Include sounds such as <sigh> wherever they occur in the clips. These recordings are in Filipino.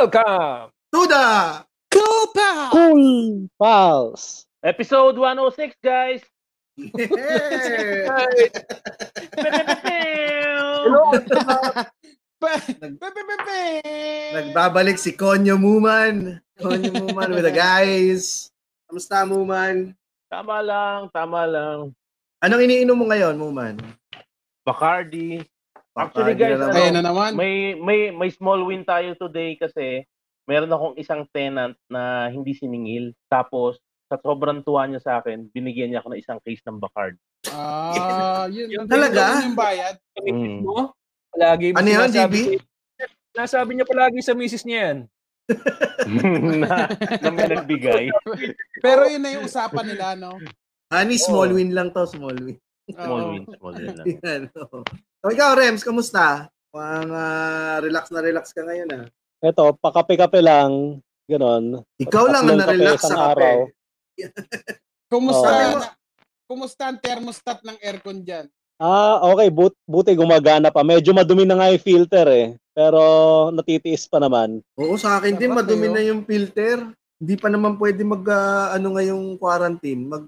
Welcome! To the Cool Pal! Cool Pals! Episode 106, guys! Yeah! Hello! Nagbabalik si Konyo Muman. Konyo Muman with the guys. Kamusta Muman? Tama lang, tama lang. Anong iniinom mo ngayon, Muman? Bacardi. Actually, guys, na naman. Kaya na naman. May may may small win tayo today kasi meron akong isang tenant na hindi siningil. Tapos, sa sobrang tuwa niya sa akin, binigyan niya ako ng isang case ng Bacardi. Ah, <laughs> yun. Yung talaga? Yung bayad. Mm. mo? Palagi Ano yun, DB? Nasabi niya palagi sa misis niya yan. <laughs> na, na may nagbigay. <laughs> Pero yun na yung usapan nila, no? Ani, small Oo. win lang to, small win. Small Oo. win, small win lang. Yan, oo. So, ikaw, Rems, kamusta? Pang ah, relax na relax ka ngayon, ah. Ito, pakape-kape lang. Ganon. Ikaw lang ang kape na-relax sa araw. kape. Kumusta? Oo. na- Kumusta ang thermostat ng aircon dyan? Ah, okay. But, buti gumagana pa. Medyo madumi na nga yung filter eh. Pero natitiis pa naman. Oo, sa akin din, madumi eh, na yung filter. Hindi pa naman pwede mag, ah, ano ngayong quarantine, mag,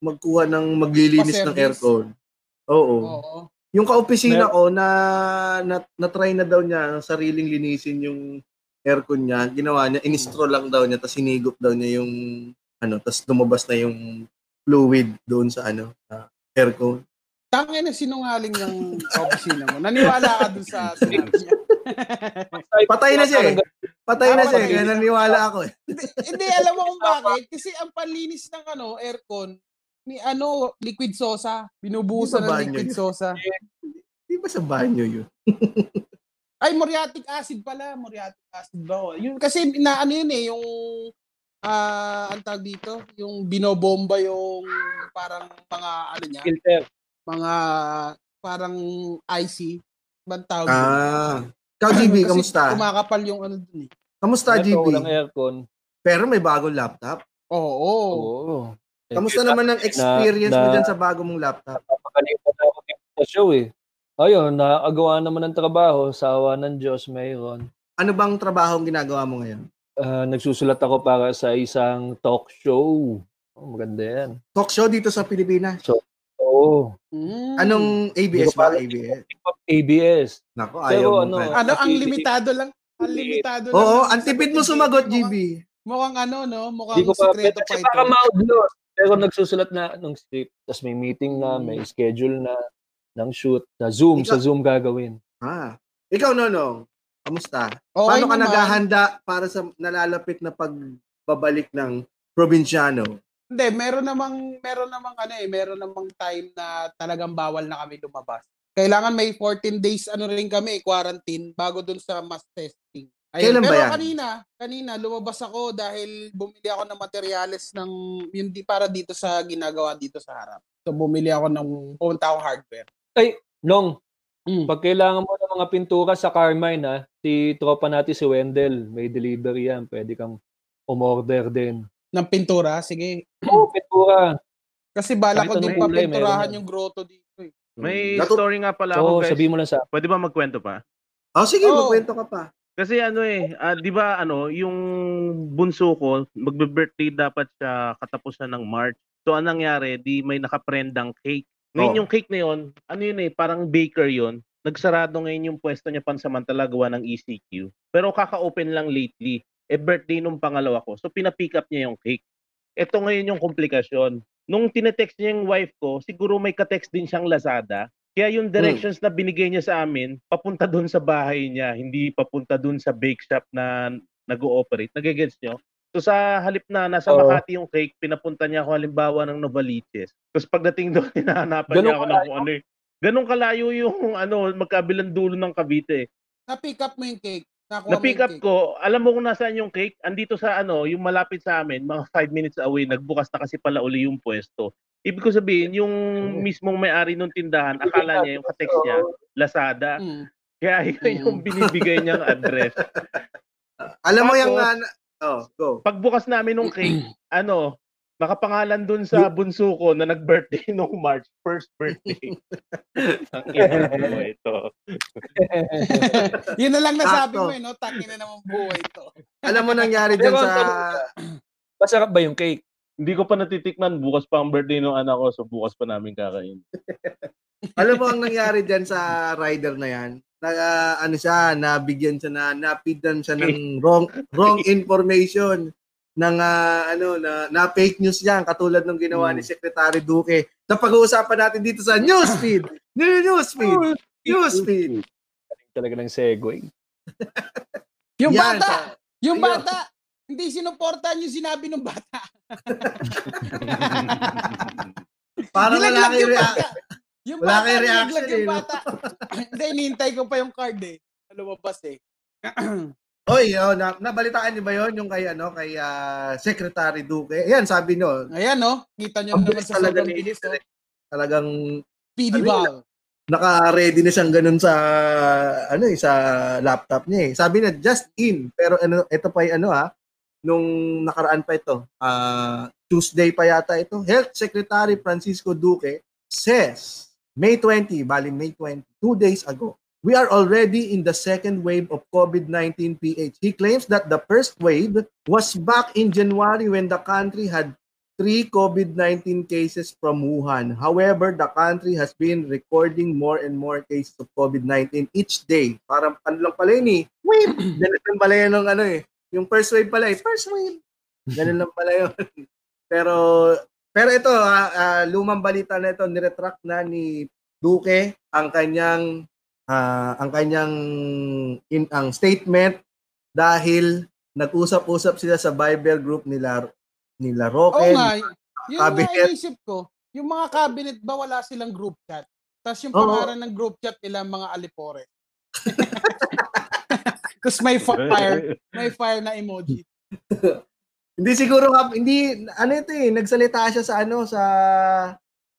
magkuha ng maglilinis ng aircon. Oo. Oo. Yung kaopisina ko na, na na-try na daw niya ang sariling linisin yung aircon niya. Ginawa niya, inistro lang daw niya, tapos sinigop daw niya yung ano, tapos lumabas na yung fluid doon sa ano, sa aircon. Tangin na sinungaling yung opisina mo. Naniwala ka dun sa sinabi niya. Patay na siya eh. Patay na siya, eh, kaya naniwala ako eh. hindi, hindi, alam mo kung bakit? Kasi ang panlinis ng ano, aircon, ni ano, liquid sosa. Binubuhusan ng liquid yun? sosa. <laughs> Di ba sa banyo yun? <laughs> Ay, muriatic acid pala. Muriatic acid ba? Yun, kasi na ano yun eh, yung ah ang tawag dito, yung binobomba yung parang mga ano niya, Filter. mga parang icy. Bang tawag? Ah. Ikaw, GB, Kasi kamusta? Kumakapal yung ano dun eh. Kamusta, Ito, GB? walang aircon. Pero may bagong laptop. Oo. Oo. Kamusta naman ang experience mo na- dyan sa bago mong laptop? Napakalimutan na ako sa show eh. Ayun, nakagawa naman ng trabaho. Sawa ng Diyos, mayroon. Ano bang trabaho ang ginagawa mo ngayon? Ah, nagsusulat ako para sa isang talk show. Oh, maganda yan. Talk show dito sa Pilipinas. Oo. Mm. Anong ABS ba? ABS? ABS. Nako, Pero ayaw mo. ano. Ano, ang limitado lang. Ang limitado lang. Oo, ng ang tipid mo sumagot, GB. Mukhang ano, no? Mukhang Hindi ko pa pa baka ito. maudlot. Pero nagsusulat na ng script. Tapos may meeting na, may schedule na ng shoot. Sa Zoom, sa Ikaw- Zoom gagawin. Ah. Ikaw, Nono, kamusta? Okay Paano ka naman. naghahanda para sa nalalapit na pagbabalik ng probinsyano? Hindi, meron namang, meron namang ano eh, meron namang time na talagang bawal na kami lumabas. Kailangan may 14 days ano rin kami, quarantine, bago dun sa mass testing. Kailan ba pero yan? kanina, kanina lumabas ako dahil bumili ako ng materyales ng yung di para dito sa ginagawa dito sa harap. So bumili ako ng pumunta akong hardware. Long, Mm. pag kailangan mo ng mga pintura sa Carmine, ha, si tropa natin si Wendell, may delivery yan. Pwede kang umorder din. Ng pintura, sige. Oo, <clears throat> pintura. Kasi bala ko din anong pa kulay, pinturahan meron yung grotto dito eh. May Natu- story nga pala ako, Oo, guys. sabihin mo lang sa Pwede ba magkwento pa? Oh, sige, Oo. magkwento ka pa. Kasi ano eh, ah, 'di ba ano, yung bunso ko, magbe-birthday dapat siya katapusan ng March. So anong nangyari, di may nakaprendang cake. Ngayon Oh. yung cake na yon, ano yun eh, parang baker yon. Nagsarado ngayon yung pwesto niya pansamantala gawa ng ECQ. Pero kaka-open lang lately. Eh birthday nung pangalawa ko. So pina-pick up niya yung cake. Ito ngayon yung komplikasyon. Nung tinetext niya yung wife ko, siguro may ka-text din siyang Lazada. Kaya yung directions na binigay niya sa amin, papunta doon sa bahay niya, hindi papunta doon sa bake shop na nag-ooperate. Nagigets nyo? So sa halip na nasa Oo. Makati yung cake, pinapunta niya ako halimbawa ng Novaliches. Tapos pagdating doon, <laughs> hinahanapan Ganun niya ako ng kung ano eh. Ganun kalayo yung ano, magkabilang dulo ng Cavite. Na-pick up mo yung cake. Nakuha Na-pick up cake. ko, alam mo kung nasaan yung cake? Andito sa ano, yung malapit sa amin, mga 5 minutes away, nagbukas na kasi pala uli yung pwesto. Ibig ko sabihin, yung mismong may-ari ng tindahan, akala niya yung katext niya, Lazada. Mm. Kaya yun yung Mm. binibigay niyang address. <laughs> Alam mo yung... Tapos- ah, na- oh, go. Pagbukas namin ng cake, <clears throat> ano, Nakapangalan dun sa bunso ko na nag-birthday <laughs> nung March, first birthday. <laughs> Ang ina mo ito. Yun na lang nasabi Sakto. mo eh, no? Tangin na naman buhay to. Alam mo nangyari dyan sa... Masarap ba yung cake? Hindi ko pa natitikman. Bukas pa ang birthday ng anak ko, so bukas pa namin kakain. <laughs> Alam mo ang nangyari dyan sa rider na yan? Na, ah, ano siya, nabigyan siya na, napidan siya ng wrong wrong <laughs> information ng ah, ano na, na fake news yan katulad ng ginawa ni Secretary Duque. Sa pag-uusapan natin dito sa newsfeed. New <laughs> newsfeed. Newsfeed. Talaga ng segue. Yung Yan, bata! sa- Yung bata! Hindi sinuportahan yung sinabi ng bata. <laughs> Parang wala Nilaglag kayo yung rea- bata. Yung wala nilaglag reaction yung bata. <laughs> Hindi, inihintay ko pa yung card eh. Lumabas eh. <clears throat> Oy, oh, na, nabalitaan niyo ba 'yon yung kay ano kay ah, Secretary Duque? Ayan, sabi niyo, Ayan no, kita nyo Ang naman sa talaga sobrang bilis. Oh. talagang PD Ano ball. naka-ready na siyang ganun sa ano eh, sa laptop niya eh. Sabi na just in, pero ano ito pa yung ano ha, nung nakaraan pa ito. ah Tuesday pa yata ito. Health Secretary Francisco Duque says May 20, bali May 20, two days ago, we are already in the second wave of COVID-19 PH. He claims that the first wave was back in January when the country had three COVID-19 cases from Wuhan. However, the country has been recording more and more cases of COVID-19 each day. Parang ano lang pala yun eh. Ganun <clears throat> lang pala yun ng ano eh. Yung first wave pala eh. First wave! Ganun lang pala yun. <laughs> pero, pero ito, ah, ah, lumang balita na ito, niretract na ni Duque ang kanyang ah, ang kanyang in, ang statement dahil nag-usap-usap sila sa Bible group nila nila Roque, nga, yun nga Cabinet. inisip ko. Yung mga cabinet ba wala silang group chat? Tapos yung pangalan ng group chat nila mga alipore. Tapos may <laughs> fire, may fire na emoji. <laughs> Hindi siguro nga- hindi ano ito eh nagsalita siya sa ano sa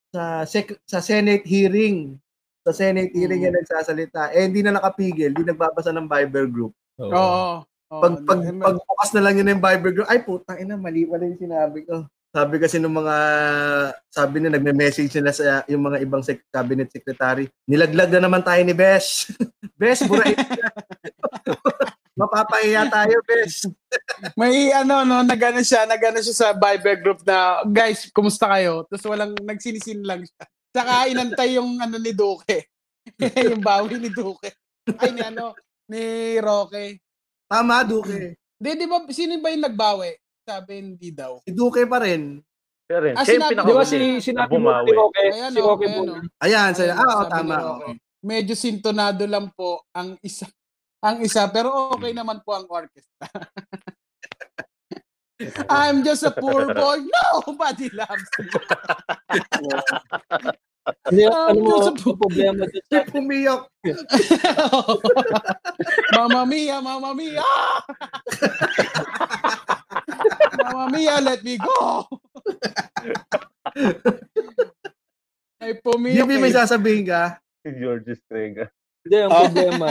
sa sec- sa Senate hearing. Sa Senate hearing Mm. yan nagsasalita. Eh hindi na nakapigil, hindi nagbabasa ng Bible group. Oo. Oo. Oo. Pag pag Eh, pagbukas na lang yun ng Bible group, ay putang ina mali pala yung sinabi ko. Sabi kasi ng mga sabi na nagme-message sila sa yung mga ibang sec- cabinet secretary, nilaglag na naman tayo ni Besh. <laughs> Besh, burahin ka. <laughs> Mapapahiya tayo, Besh. May ano no, nagano siya, nagano siya sa Viber group na, guys, kumusta kayo? Tapos walang nagsinisin lang siya. Saka inantay yung ano ni Duque. <laughs> yung bawi ni Duque. Ay ni ano, ni Roque. Tama, Duque. Di, di ba, sino ba yung nagbawi? Sabi hindi daw. Si Duque pa rin. Siya rin. Ah, sinabi- Di ba si na sinabi mo ni Roque? Ayan Si o, Roque ayan po. Ayan, ah, oh, sabi ni tama. Roque. oo. Medyo sintonado lang po ang isa. Ang isa, pero okay naman po ang orchestra. <laughs> I'm just a poor boy. Nobody loves me. Hindi, Ah, ano mo, problema dyan sa Pumiyok. <laughs> Mama Mia, Mama Mia! <laughs> Mama Mia, let me go! Ay, Hindi may eh. sasabihin ka. Si George Estrega. Hindi, ang problema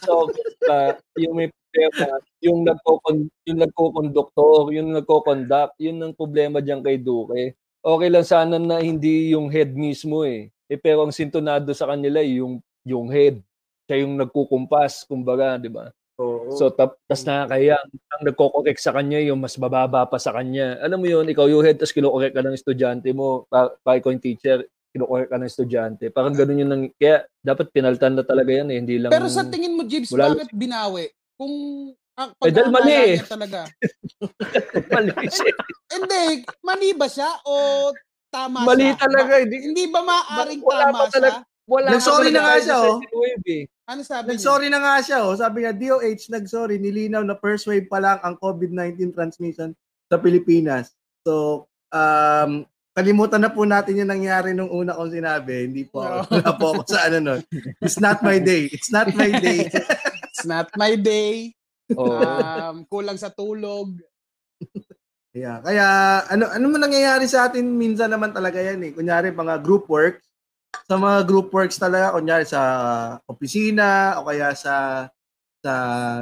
sa orchestra, yung may problema, yung nagkokon yung nagkokonduktor, yung nagko-conduct, yun ang problema diyan kay Duque. Okay lang sana na hindi yung head mismo eh. Eh pero ang sintonado sa kanila eh, yung yung head. Siya yung nagkukumpas, kumbaga, di ba? Oo. So tap, tas nakakaya ang nagko-correct sa kanya yung mas bababa pa sa kanya. Alam mo yun, ikaw yung head tas kino-correct ka ng estudyante mo, pa, pa ikaw yung teacher, kino-correct ka ng estudyante. Parang ganun yun lang. Kaya dapat pinaltan na talaga yan eh, hindi lang Pero sa tingin mo, Jibs, Wala- bakit binawi? Kung ang Eh, dahil mali eh. niya talaga. <laughs> mali siya. Hindi, mali ba siya o tama Mali siya? talaga, Ba- hindi- hindi ba maaring Wala tama pa talaga- siya? Wala Nag-sorry na nga talaga siya, oh. eh. Ano sabi niya? Nag-sorry na nga siya, oh. Sabi niya, DOH, nag-sorry, nilinaw na first wave pa lang ang COVID-19 transmission sa Pilipinas. So, um, kalimutan na po natin yung nangyari nung una kong sinabi. Hindi po ako, No. wala po ako sa ano nun. It's not my day. It's not my day. <laughs> It's not my day. Oh. Um, kulang sa tulog. Yeah. Kaya ano ano man nangyayari sa atin minsan naman talaga yan eh. Kunyari mga group works. Sa mga group works talaga kunyari sa opisina o kaya sa sa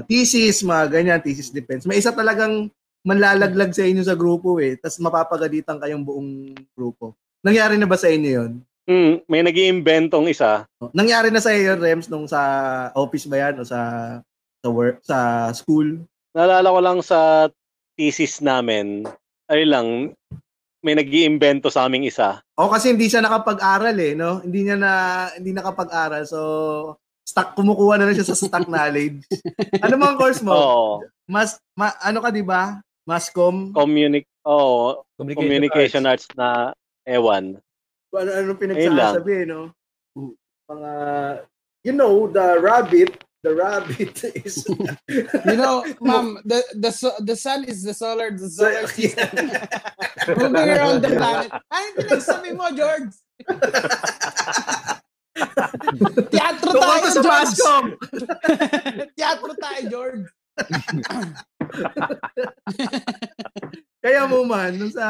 thesis, mga ganyan, thesis defense. May isa talagang manlalaglag sa inyo sa grupo eh. Tapos mapapagalitan kayong buong grupo. Nangyari na ba sa inyo yun? Hmm, may nag iimbentong isa. Nangyari na sa iyo, Rems, nung sa office ba yan o sa sa work, sa school? Naalala ko lang sa thesis namin, ay lang, may nag iimbento sa aming isa. O kasi hindi siya nakapag-aral eh, no? Hindi niya na hindi nakapag-aral. So stock kumukuha na lang siya sa stock knowledge. <laughs> ano mga course mo? Oo. Mas ma, ano ka 'di ba? Mascom. Communi- oh, Communication, communication arts. arts na ewan. Ano ano Ayun pinagsasabi, no? Mga you know, the rabbit, the rabbit <laughs> is <laughs> You know, ma'am, the the the sun is the solar the solar <laughs> system moving around the planet. Ay, pinagsabi mo, George. Teatro tayo, George. Mascom. Teatro tayo, George. <laughs> Kaya mo man nung sa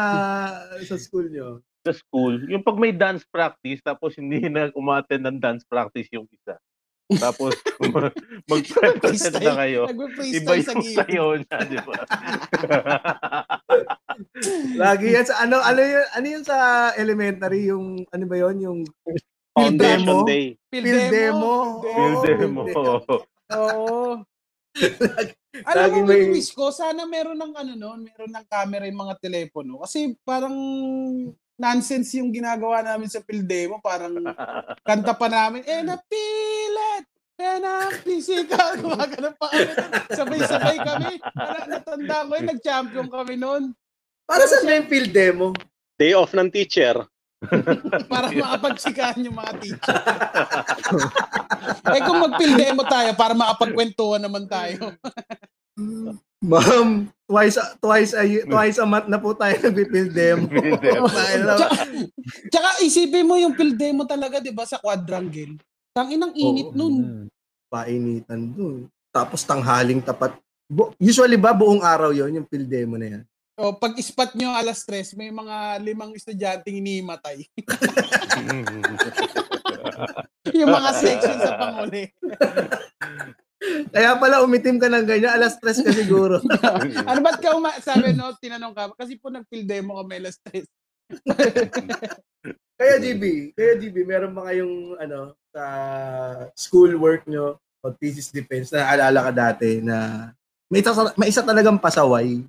sa school nyo. Sa school, yung pag may dance practice, tapos hindi na umattend ng dance practice yung isa. Tapos, <laughs> mag-present na kayo. Iba sa yung gilid. sayo niya, di ba? <laughs> Lagi yan sa ano ano yun, ano yun sa elementary yung ano ba yon yung Foundation demo? Day. Field field demo. Field demo. Oo. Alam Laging mo, may- wish ko, sana meron ng ano noon, meron ng camera yung mga telepono. Kasi parang nonsense yung ginagawa namin sa field demo. Parang <laughs> kanta pa namin, eh napilit! Eh napisika! <laughs> Gumagano pa kami. Sabay-sabay kami. Wala, natanda ko yun, nag-champion kami noon. Para sa yung field demo. Day off ng teacher. <laughs> Para makapagsikahan yung mga teacher. eh kung mag-field demo tayo, para makapagkwentuhan naman tayo. <laughs> Ma'am, twice twice a twice a month na po tayo nagpi-field demo. <laughs> Tsaka, tsaka isipin mo yung field demo talaga, di ba, sa quadrangle. Tangin ang init Oo. nun. Painitan dun. Tapos tanghaling tapat. Bu- usually ba buong araw yon yung field demo na yan? O, pag ispat nyo alas tres, may mga limang estudyanteng inimatay. <laughs> yung mga section sa panguli. <laughs> Kaya pala umitim ka ng ganyan, alas stress ka siguro. <laughs> ano ba't ka uma- sabi no, tinanong ka, kasi po nag-field demo kami alas tres. kaya GB, kaya GB, meron ba kayong ano, sa school work nyo o thesis defense na alala ka dati na may isa, may isa talagang pasaway.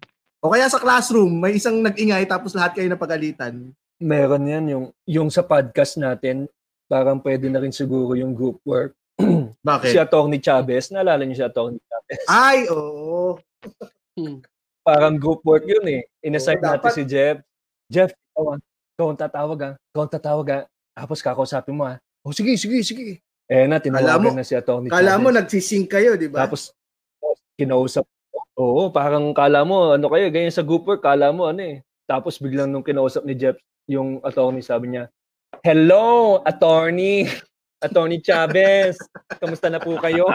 O kaya sa classroom, may isang nag-ingay tapos lahat kayo napagalitan. Meron yan yung yung sa podcast natin, parang pwede na rin siguro yung group work. <clears throat> Bakit? Si Atty. Chavez, naalala niyo si Atty. Chavez? Ay, oo. Parang group work yun eh. Inassign Oo, natin dapat- si Jeff. Jeff, ikaw, ah. ikaw ang tatawag ah. Ikaw ang tatawag ah. Tapos kakausapin mo ah. Oh, sige, sige, sige. Eh na, mo- tinawagan na si Atty. Kala mo Chavez. nagsising kayo, di ba? Tapos, kinausap. Oo, parang kala mo, ano kayo, ganyan sa group work, kala mo, ano eh. Tapos biglang nung kinausap ni Jeff, yung attorney, sabi niya, Hello, attorney! <laughs> Attorney Chavez! Kamusta na po kayo? <laughs>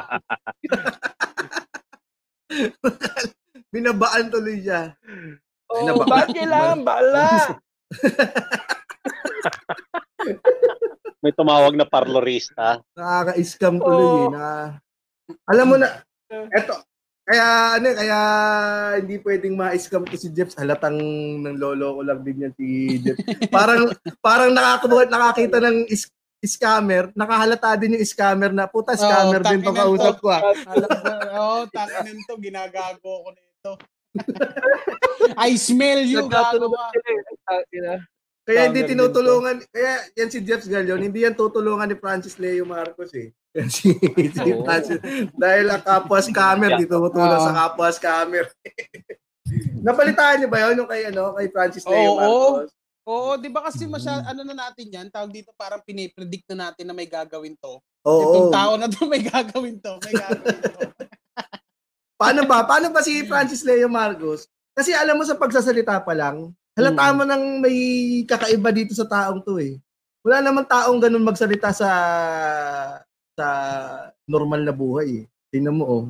Binabaan tuloy siya. Oh, naba- bakit kailangan bala? <laughs> May tumawag na parlorista. Nakaka-scam tuloy Oo. eh. Na, alam mo na, eto, kaya ano, kaya hindi pwedeng ma-scam to si Jeff. Halatang ng lolo ko lang din yan si Jeff. <laughs> parang parang nakakabuhat nakakita ng is- scammer, nakahalata din yung scammer na puta scammer din to tangina kausap ko. ah. Ko, oh, tangin to, ginagago ko nito. <laughs> I smell you, ina. Kaya hindi din tinutulungan, kaya yan si Jeff Galion, hindi yan tutulungan ni Francis Leo Marcos eh. Si, si <laughs> Oo. Francis, dahil ang kapwa scammer, dito tumutulong Oo. sa kapwa scammer. <laughs> Napalitaan niyo ba yun yung kay, ano, kay Francis Leo Oo. Marcos? Oo, di ba kasi masya, ano na natin yan, tawag dito parang pinipredict na natin na may gagawin to. Oo. Itong tao na to <laughs> may gagawin to, may gagawin to. Paano ba? Paano ba si Francis Leo Marcos? Kasi alam mo sa pagsasalita pa lang, halata Mm. mo nang may kakaiba dito sa taong to eh. Wala naman taong ganun magsalita sa sa normal na buhay eh. Tingnan mo oh.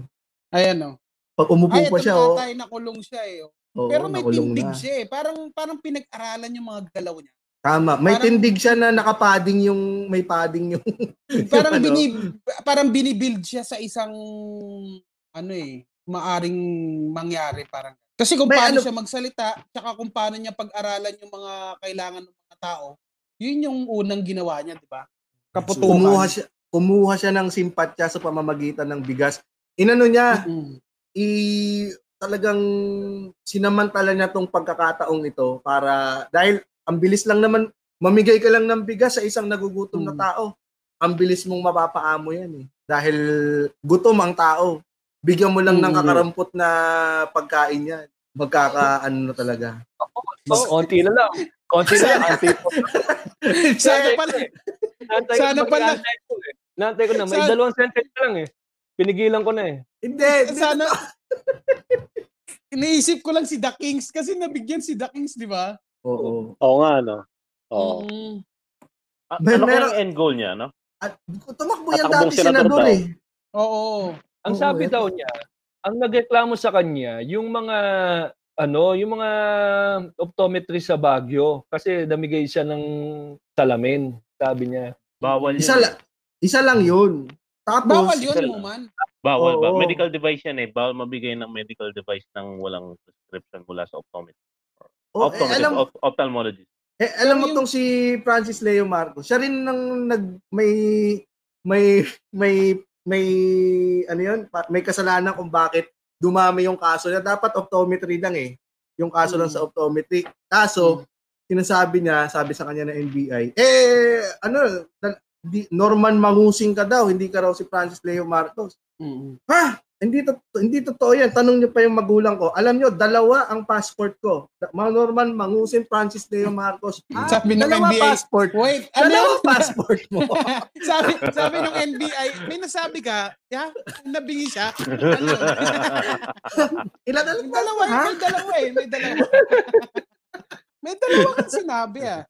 Ayan o. Pag umupo Ay, pa siya na oh. tayo nakulong siya eh. oh. Oo, Pero may tindig na. siya eh. Parang, parang pinag-aralan yung mga galaw niya. Tama. May Parang- tindig siya na nakapadding yung may padding yung <laughs> Parang, <laughs> ano? bini, parang binibuild siya sa isang, ano eh, maaring mangyari parang. Kasi kung May paano ano- siya magsalita, tsaka kung paano niya pag-aralan yung mga kailangan ng mga tao, yun yung unang ginawa niya, di ba? Kaputukan. Kumuha siya, kumuha siya ng simpatya sa pamamagitan ng bigas. Inano niya, Mm. i talagang sinamantala niya tong pagkakataong ito para dahil ang bilis lang naman mamigay ka lang ng bigas sa isang nagugutom na Mm. tao. Ang bilis mong mapapaamo yan eh. Dahil gutom ang tao. Bigyan mo lang ng Mm. kakarampot na pagkain yan. Magkaka ano na talaga. Oh, konti na lang. Konti na <laughs> ko. Sana pala, Sana na- pala. ko eh. Naantay ko na. May Sana- dalawang sentence lang eh. Pinigilan ko na eh. Hindi, sana, <laughs> iniisip ko lang si The Kings kasi nabigyan si The Kings, di ba? Oo. Oo nga, no? Oo. Mm. Ah, May- ano kaya meron- ang end goal niya, no? At tumakbo yan dati senador eh. Oo. Ang Oo, sabi daw niya, ang nagreklamo sa kanya, yung mga ano, yung mga optometry sa Baguio kasi namigay siya ng salamin, sabi niya. Bawal yun. Isa, la- isa lang yun. Tapos, Bawal yun, isa- Muman. Bawal ba? Medical device yan eh. Bawal mabigay ng medical device ng walang prescription mula sa optometrist. oh, eh, Optometrist, alam, op- ophthalmologist. Eh, alam mo yung- tong si Francis Leo Marcos, siya rin nang nag may may may may ano yun, may kasalanan kung bakit dumami yung kaso niya. Dapat optometry lang eh. Yung kaso lang Mm. sa optometry. Kaso, sinasabi niya, sabi sa kanya ng NBI, eh, ano, di, Norman Mangusing ka daw, hindi ka raw si Francis Leo Marcos. Mm. Ha? Hindi to, hindi totoo yan. Tanong niyo pa yung magulang ko. Alam niyo, dalawa ang passport ko. Norman Mangusin, Francis Leo Marcos. Ah, Sabi ng dalawa NBI. passport. Wait, ano Dalawa <laughs> yun? passport mo. <laughs> sabi, sabi ng NBI, may nasabi ka, ya, nabingi siya. Ano? <laughs> Ilan na May dalawa, eh, may dalawa eh, may dalawa. may dalawa kang sinabi ah.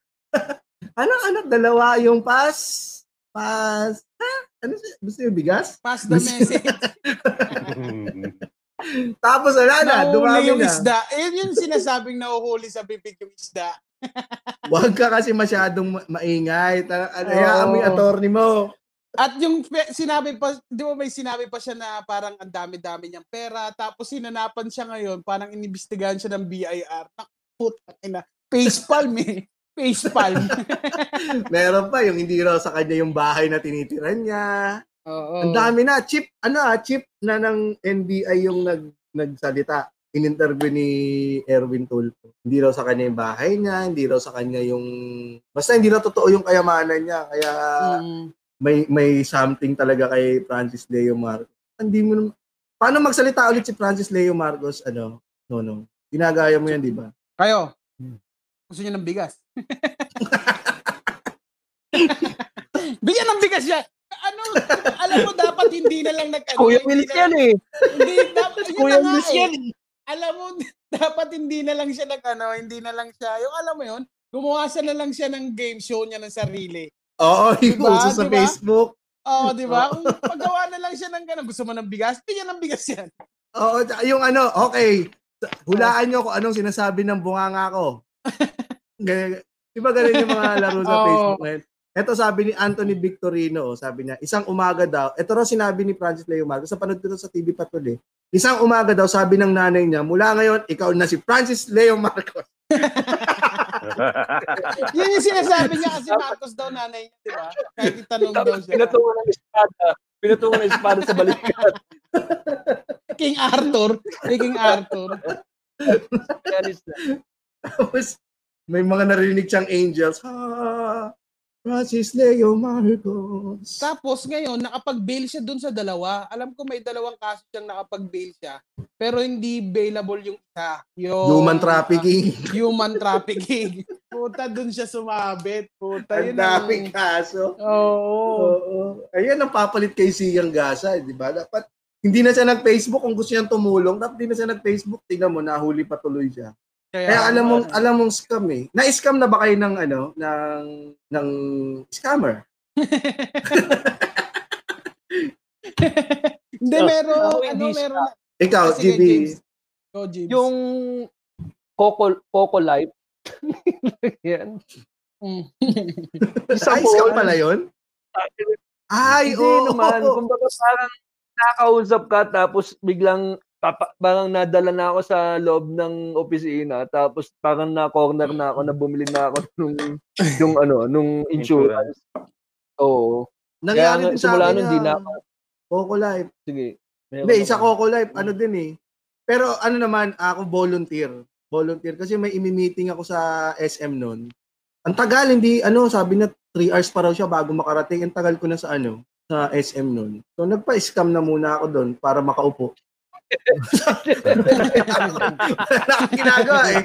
Ano, ano, dalawa yung pass. Pass. Ha? Ano siya? Gusto yung bigas? Pass the message. <laughs> Tapos wala na, dumami yung na. isda. Eh, yun sinasabing nahuhuli sa bibig yung isda. <laughs> Huwag ka kasi masyadong ma- maingay. Ta- ano, hayaan mo yung attorney mo. At yung pe- sinabi pa, di ba may sinabi pa siya na parang ang dami-dami niyang pera, tapos sinanapan siya ngayon, parang inimbestigahan siya ng BIR. Nakputa na. Face palm eh. Face palm. <laughs> Meron pa yung hindi raw sa kanya yung bahay na tinitiran niya. Oo. Ang dami na. Chip, ano ah, chip na ng NBI yung nag, nagsalita. In-interview ni Erwin Tulfo. Hindi raw sa kanya yung bahay niya, hindi raw sa kanya yung... Basta hindi na totoo yung kayamanan niya. Kaya Mm. may may something talaga kay Francis Leo Marcos. Hindi mo naman... Paano magsalita ulit si Francis Leo Marcos? Ano? No, no. Ginagaya mo yan, di ba? Kayo. Gusto niyo ng bigas? <laughs> Bigyan ng bigas yan. Ano, alam mo dapat hindi na lang nag ano, Kuya na- yan eh. Hindi dapat Kuya nga Wills eh. yan. Alam mo dapat hindi na lang siya nag ano, hindi na lang siya. Yung alam mo yun, gumawa siya na lang siya ng game show niya ng sarili. Oo, Diba? iuso sa Diba? Facebook. Oo, di ba? Kung paggawa na lang siya ng ganun, gusto mo ng bigas, bigyan ng bigas yan. Oo, tsaka yung ano, okay. Hulaan nyo kung anong sinasabi ng bunganga ko. Ganyan- Di ba ganun yung mga laro sa Oo. Facebook ngayon? Ito sabi ni Anthony Victorino, sabi niya, isang umaga daw, ito raw sinabi ni Francis Leo Marcos, sa panood ko sa TV Patrol eh, isang umaga daw, sabi ng nanay niya, mula ngayon, ikaw na si Francis Leo Marcos. <laughs> Yun yung sinasabi niya kasi Marcos daw nanay niya, di ba? Kahit itanong daw siya. pinatungan ng espada. Pinatungan ng espada sa balikat. King Arthur. King Arthur. Tapos, may mga narinig siyang angels, ha, Francis Leo Marcos. Tapos ngayon, nakapag-bail siya dun sa dalawa. Alam ko may dalawang kaso siyang nakapag-bail siya. Pero hindi bailable yung isa. Yung, Human trafficking. <laughs> human trafficking. Puta, dun siya sumabit. Puta, Ang yun ang... kaso. Oo. Oo. Ayan ang papalit kay Siyang Gasa, eh, di ba? Dapat hindi na siya nag-Facebook kung gusto niyang tumulong. Dapat hindi na siya nag-Facebook. Tingnan mo, nahuli pa tuloy siya. Kaya alam mong alam mong scam eh. Na-scam na ba kayo ng ano, ng ng scammer? <laughs> Hindi, Oh, meron, Ako ano, meron. Ikaw, sige, GB. Go, James. Yung Coco, Coco Life. <laughs> Yan. Mm. Isa Ay, scam pala yun? Ay, Hindi oo. naman. Kumbaga parang nakausap ka tapos biglang papa, parang nadala na ako sa loob ng opisina tapos parang na corner na ako na bumili na ako <laughs> nung yung ano nung <laughs> insurance. Oo. Nangyari nga, din sa akin nun, na na Coco Life. Sige. Hindi, sa Coco Life, ano din eh. Pero ano naman, ako volunteer. Volunteer. Kasi may imi-meeting ako sa SM noon. Ang tagal, hindi, ano, sabi na 3 hours pa raw siya bago makarating. Ang tagal ko na sa ano, sa SM noon. So, nagpa-scam na muna ako doon para makaupo. Wala akong ginagawa eh.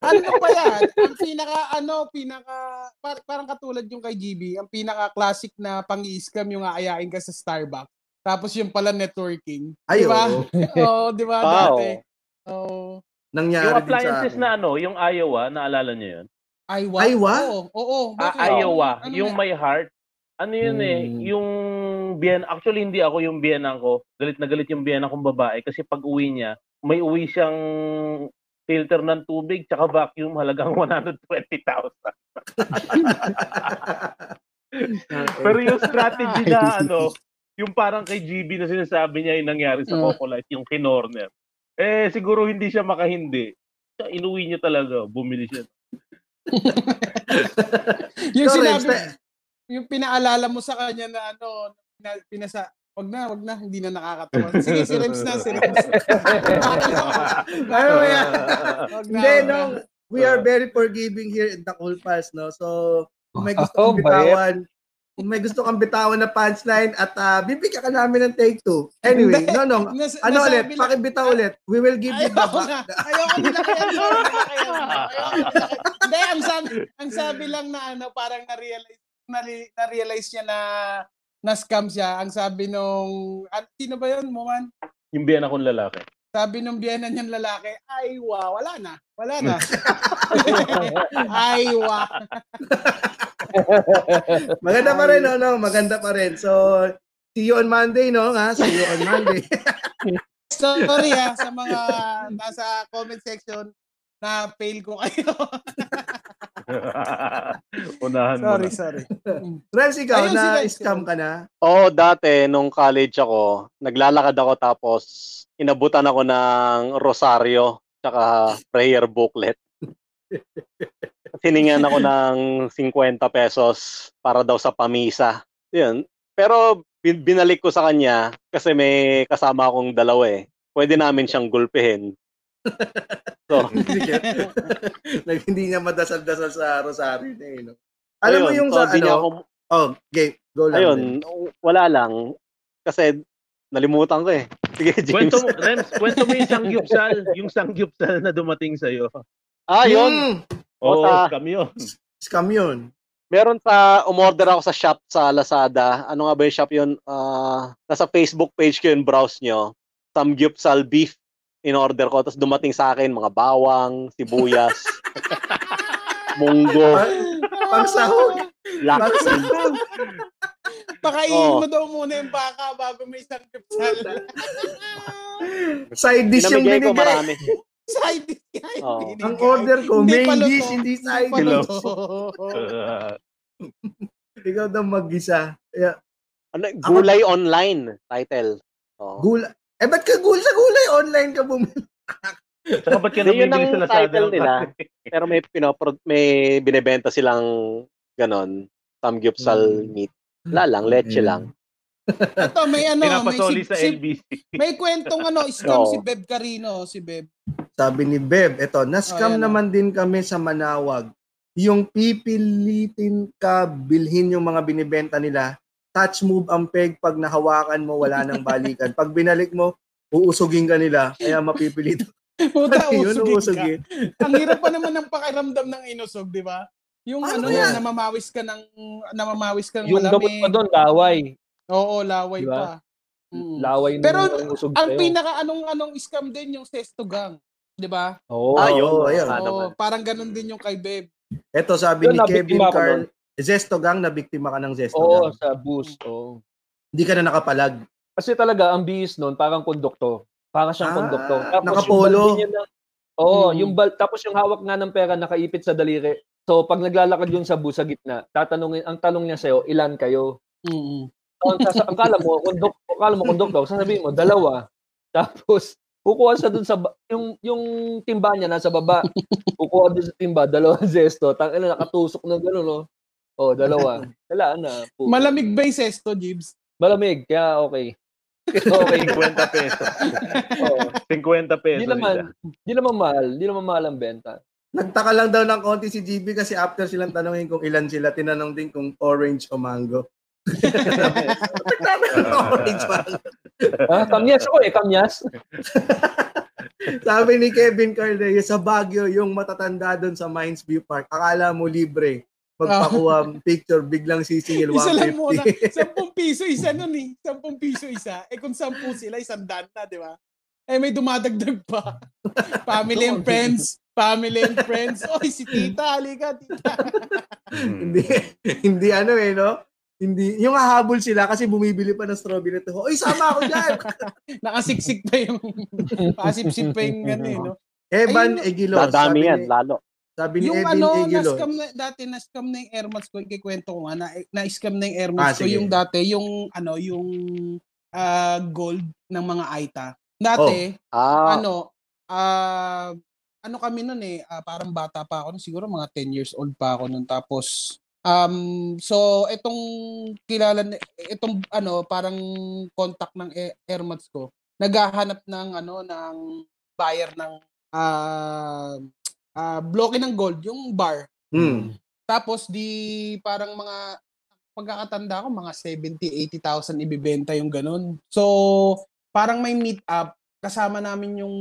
ano pa yan? Ang pinaka, ano, pinaka, par- parang katulad yung kay GB, ang pinaka classic na pang-scam yung aayain ka sa Starbucks. Tapos yung pala networking. Ay, Di ba? oo. <laughs> Oo, di ba? Wow. Dati. Oo. Nangyari Yung din sa appliances na ano, yung Iowa, naalala niyo yun? Aywa? Aywa? Oo, oo. Ah, Bakit? Iowa, Ano yung may heart. Ano yun eh, Hmm. yung biyan, actually hindi ako yung biyanan ko. Galit na galit yung biyanan kong babae kasi pag uwi niya, may uwi siyang filter ng tubig tsaka vacuum halagang <laughs> 120,000. Pero yung strategy na <laughs> ano, yung parang kay GB na sinasabi niya yung nangyari sa Mm. Coco Light, yung kinorner. Eh, siguro hindi siya makahindi. Inuwi niya talaga, bumili siya. <laughs> yung Correct. sinabi, yung pinaalala mo sa kanya na ano, na, pinasa, wag na, wag na, hindi na nakakatawa. Sige, si Rems na, si Rems. Ano yan? <laughs> Wag na, Hindi, no. We are very forgiving here in the Cool Pass, no? So, kung may gusto <laughs> Oh, kang bitawan, kung may gusto kang bitawan na punchline at uh, bibigyan ka namin ng take two. Anyway, Hindi. no, no. <laughs> Nas- Ano ulit? lang- Pakibitaw ulit. We will give you the Ayoko na. Ayoko nila kaya. Hindi, ang sabi, ang sabi lang na ano, parang na-realize, na- na-realize niya na na scam siya. Ang sabi nung, sino ba yun, Muman? Yung biyanan kong lalaki. Sabi nung biyanan niyang lalaki, ay wa, wala na. Wala na. <laughs> ay wa. <laughs> Maganda pa rin, no, no? Maganda pa rin. So, see you on Monday, no? Ha? See you on Monday. <laughs> Sorry ha, sa mga nasa comment section na fail ko kayo. <laughs> Unahan mo sorry, na. sorry. Rels, ikaw, Ayun, na scam ka na? Oo, dati nung college ako, naglalakad ako tapos inabutan ako ng rosaryo tsaka prayer booklet. <laughs> Siningan ako ng 50 pesos para daw sa pamisa. Yun. Pero bin- binalik ko sa kanya kasi may kasama akong dalawa eh. Pwede namin siyang gulpihin. So, <laughs> Nag- <laughs> Hindi niya madasal-dasal sa Rosario na eh, no? Alam mo ayun, yung so, sa ano? ako- Oh, game. Go lang. ayun, din. wala lang. Kasi nalimutan ko eh. <laughs> Sige, James. kwento mo, Rems, kwento mo yung sangyupsal, yung sangyupsal na dumating sa'yo. Ah, yun. Hmm, Oo, Ota. scam yun. scam yun. Meron sa, umorder ako sa shop sa Lazada. Ano nga ba yung shop yun? Ah, nasa Facebook page ko yun, browse nyo. Samgyupsal beef in order ko. Tapos dumating sa akin mga bawang, sibuyas, <laughs> munggo, Pang sahog. laksi. Pakainin Oo. mo daw muna yung baka bago may isang kupsal. Side dish yung ko binigay. marami. Side dish yung Oo. binigay. Ang order ko, Hindi main dish, hindi side dish. <laughs> Ikaw daw mag-isa. Yeah. Ano, gulay online title. Oh. Gula. Eh, ba't ka gul sa gulay? Online ka bumili. Saka ba't ka namimili ang sa Lazada? title ng nila. Pero may pinopro- may binebenta silang ganon. Samgyupsal Mm. meat. Wala lang, leche Mm. lang. Ito, may ano, may, si, sa si, LBC. may kwentong ano, scam si Beb Carino, si Beb. Sabi ni Beb, eto, na-scam Oh, yan, naman din kami sa Manawag. Yung pipilitin ka bilhin yung mga binibenta nila, touch move ang peg pag nahawakan mo, wala nang balikan. Pag binalik mo, uusugin ka nila, kaya mapipilit. <laughs> Puta, Yun, usugin ka. uusugin. Ang hirap pa naman ng pakiramdam ng inusog, di ba? Yung Ano ano, yan? namamawis ka ng namamawis ka ng Yung gamot malamig. pa doon, laway. Oo, laway Diba? pa. Mm. Laway na Pero yung usog Ang pinaka anong anong scam din yung sesto gang, 'di ba? Oo. Ah. Oo, ayun. Ah, Oo, naman. parang ganun din yung kay Beb. Eto, sabi Yun, ni Kevin Carl, Zesto Gang, na biktima ka ng Zesto Oo, Gang. sa boost. Oo. Hindi ka na nakapalag. Kasi talaga, ang bihis nun, parang konduktor. Parang siyang Ah, konduktor. nakapolo. yung balde niya na, oo, Mm. yung bal, tapos yung hawak nga ng pera nakaipit sa daliri. So, pag naglalakad yun sa bus sa gitna, tatanungin, ang tanong niya sa'yo, ilan kayo? Mm. ang, sasa- ang kala mo, kondok, akala mo kondok sasabihin mo, dalawa. <laughs> Tapos, kukuha siya dun sa, ba- yung, yung timba niya nasa baba. Kukuha dun sa timba, dalawang zesto. Tang ina, nakatusok na gano'n, no? Oh, dalawa. <laughs> Wala na. puto. Malamig ba yung sesto, Jibs? Malamig, kaya okay. <laughs> Okay. 50 pesos. Oh. 50 pesos. Di naman, di naman mahal. Di naman mahal ang benta. Nagtaka lang daw ng konti si GB kasi after silang tanongin kung ilan sila, tinanong din kung orange o mango. <laughs> Nagtanong ng orange mango. Ah, kamyas ako eh, kamyas. Sabi ni Kevin Cardeo, sa Baguio, yung matatanda doon sa Mines View Park, akala mo libre. Magpakuha <laughs> picture, biglang sisingil Isa lang muna. 150. 10 <laughs> piso isa nun eh. 10 piso isa. Eh kung 10 sila, isang daan na, di ba? Eh may dumadagdag pa. <laughs> Family and friends. Family and friends. Oy, si tita, halika, tita. hindi, hindi ano eh, no? Hindi, yung hahabol sila kasi bumibili pa ng strawberry to. Oy, sama ako dyan! Nakasiksik pa yung, pasipsip pa yung ano eh, no? Evan Egilo. Dadami yan, lalo. Sabi ni Yung Edwin ano, Egilo. na-scam na, dati na-scam na yung airmats ko, ikikwento ko nga, na, na-scam na yung airmats Ah, ko, sige. yung dati, yung ano, yung ah, gold ng mga Aita. Dati, Ah, ano, ah, ano kami nun eh, ah, parang bata pa ako siguro mga 10 years old pa ako nun. Tapos, um, so, itong kilala, itong ano, parang contact ng air- airmats ko, naghahanap ng ano, ng buyer ng ah ah bloke ng gold, yung bar. Hmm. Tapos di parang mga pagkakatanda ko mga 70, 80,000 ibibenta yung ganun. So, parang may meet up kasama namin yung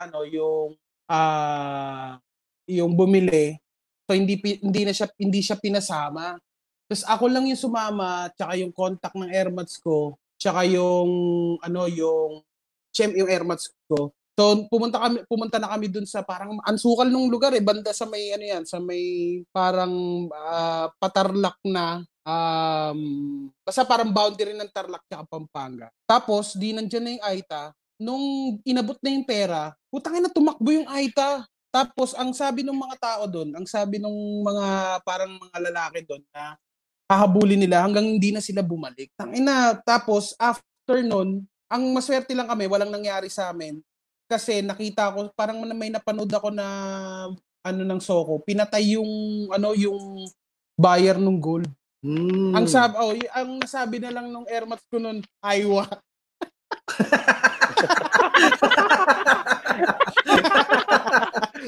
ano yung ah yung bumili. So hindi hindi na siya hindi siya pinasama. Tapos ako lang yung sumama, tsaka yung contact ng airmats ko, tsaka yung ano yung siyem yung airmats ko. So pumunta kami pumunta na kami dun sa parang ansukal nung lugar eh banda sa may ano yan sa may parang ah, patarlak na um basta parang boundary ng Tarlac at Pampanga. Tapos di nandiyan na yung Aita nung inabot na yung pera, putang ina tumakbo yung Aita. Tapos ang sabi ng mga tao doon, ang sabi ng mga parang mga lalaki doon na hahabulin nila hanggang hindi na sila bumalik. Tangina, tapos after nun, ang maswerte lang kami, walang nangyari sa amin. Kasi nakita ko, parang may napanood ako na ano ng Soko, pinatay yung ano yung buyer ng gold. Hmm. Ang sabi oh, y- ang nasabi na lang nung airmats ko nun, aywa. <laughs>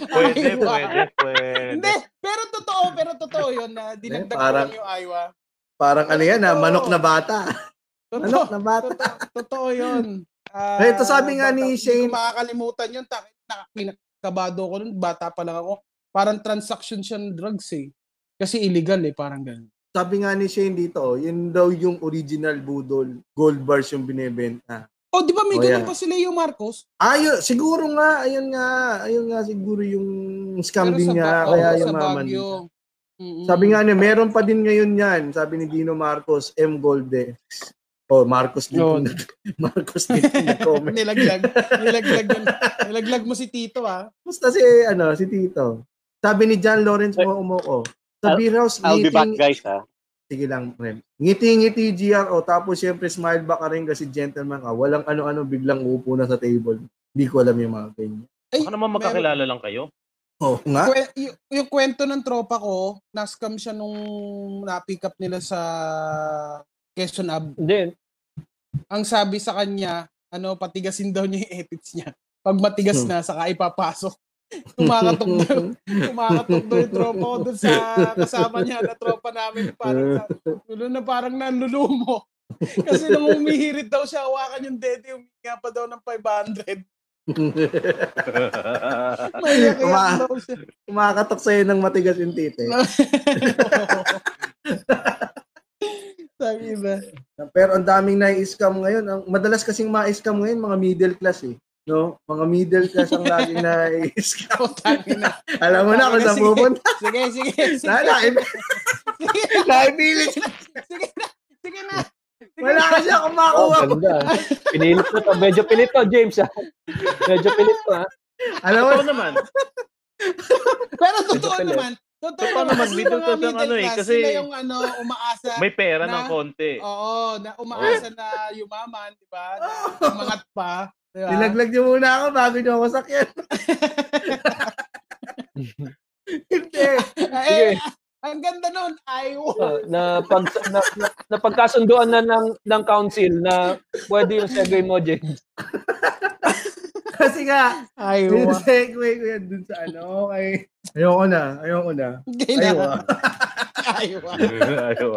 Pwede, Aywa. pwede, pwede. Hindi, pero totoo, pero totoo yun na dinagdag ko parang- lang yung aywa. Parang ano yan ah, manok na bata. Totoo, Manok na bata. totoo, totoo yun. Ah, Eh, ito sabi nga ni Shane- Hindi ko makakalimutan yun. Pinakabado ko nun, bata pa lang ako. Parang transaction siya ng drugs eh. Kasi illegal eh, parang ganun. Sabi nga ni Shane dito, oh, yun daw yung original budol. Gold bars yung binebenta. Oh, di ba may Oh, ganun yeah. pa si Leo Marcos? Ayun, siguro nga, ayun nga, ayun nga siguro yung scam Pero din niya, Ba- kaya yumaman. Baguio. Mm-mm. Sabi nga niya, meron pa din ngayon yan. Sabi ni Dino Marcos, M. Golde. Oh, Marcos din. Yun. <laughs> Marcos din yung nag-comment. <laughs> nilaglag. Nilaglag, yun. nilaglag mo si Tito ah. Basta si, ano, si Tito. Sabi ni John Lawrence mo umoko. Sa I'll- beer house, I'll be back, guys, ha? sige lang, Rem. Ngiti-ngiti GRO, tapos syempre smile back ka rin kasi gentleman ka. Walang ano-ano, biglang upo na sa table. Hindi ko alam yung mga ganyan. Ay, Baka naman magkakilala lang kayo. Oh, nga? Kwe- y- yung kwento ng tropa ko, na-scam siya nung na-pick up nila sa Quezon Ab. Hindi, Ang sabi sa kanya, ano, patigasin daw niya yung edits niya. Pag matigas na, saka ipapasok. <laughs> Kumakatok daw, kumakatok daw yung tropa ko dun sa kasama niya na tropa namin. Parang, sa- na parang nanlulumo. <laughs> Kasi nung umihirit daw siya, hawakan yung dede, huminga pa daw ng 500. May Kuma-. Kumakatok sa'yo ng matigas yung tite. <laughs> Sabi ba? Pero ang daming na-scam ngayon. Ang madalas kasing ma-scam ngayon mga middle class eh. No? Mga middle class ang laging <laughs> na-scam. Putangin na. Alam mo na kung saan pupunta. Sige, sige, <laughs> sige. Na, na, Sige na, sige na. Sige na. Sige Wala na. kasi ako oh, ganda. Pinilit ko to. Medyo pilit to, James. Ha? Medyo pilit to, ha? Alam mo, Totoo naman. <laughs> Pero totoo naman, Totoo Totoo naman, kasi middle mga class ang ano eh, kasi- sila yung ano, umaasa. May pera ng Na- konti. Oo, na umaasa na yumaman, di ba? Na <laughs> umangat pa. Di ba? Nilaglag niyo muna ako bago niyo ako sakyan. <laughs> Hindi. Eh, ang ganda nun, ay, Ah, na pag na, na, napagkasunduan na ng ng council na pwede yung segue mo, James. <laughs> Kasi nga, ay, yung segue ko yan dun sa ano, okay. Ayoko na, ayoko na. Ayoko. Aywa. Ayaw.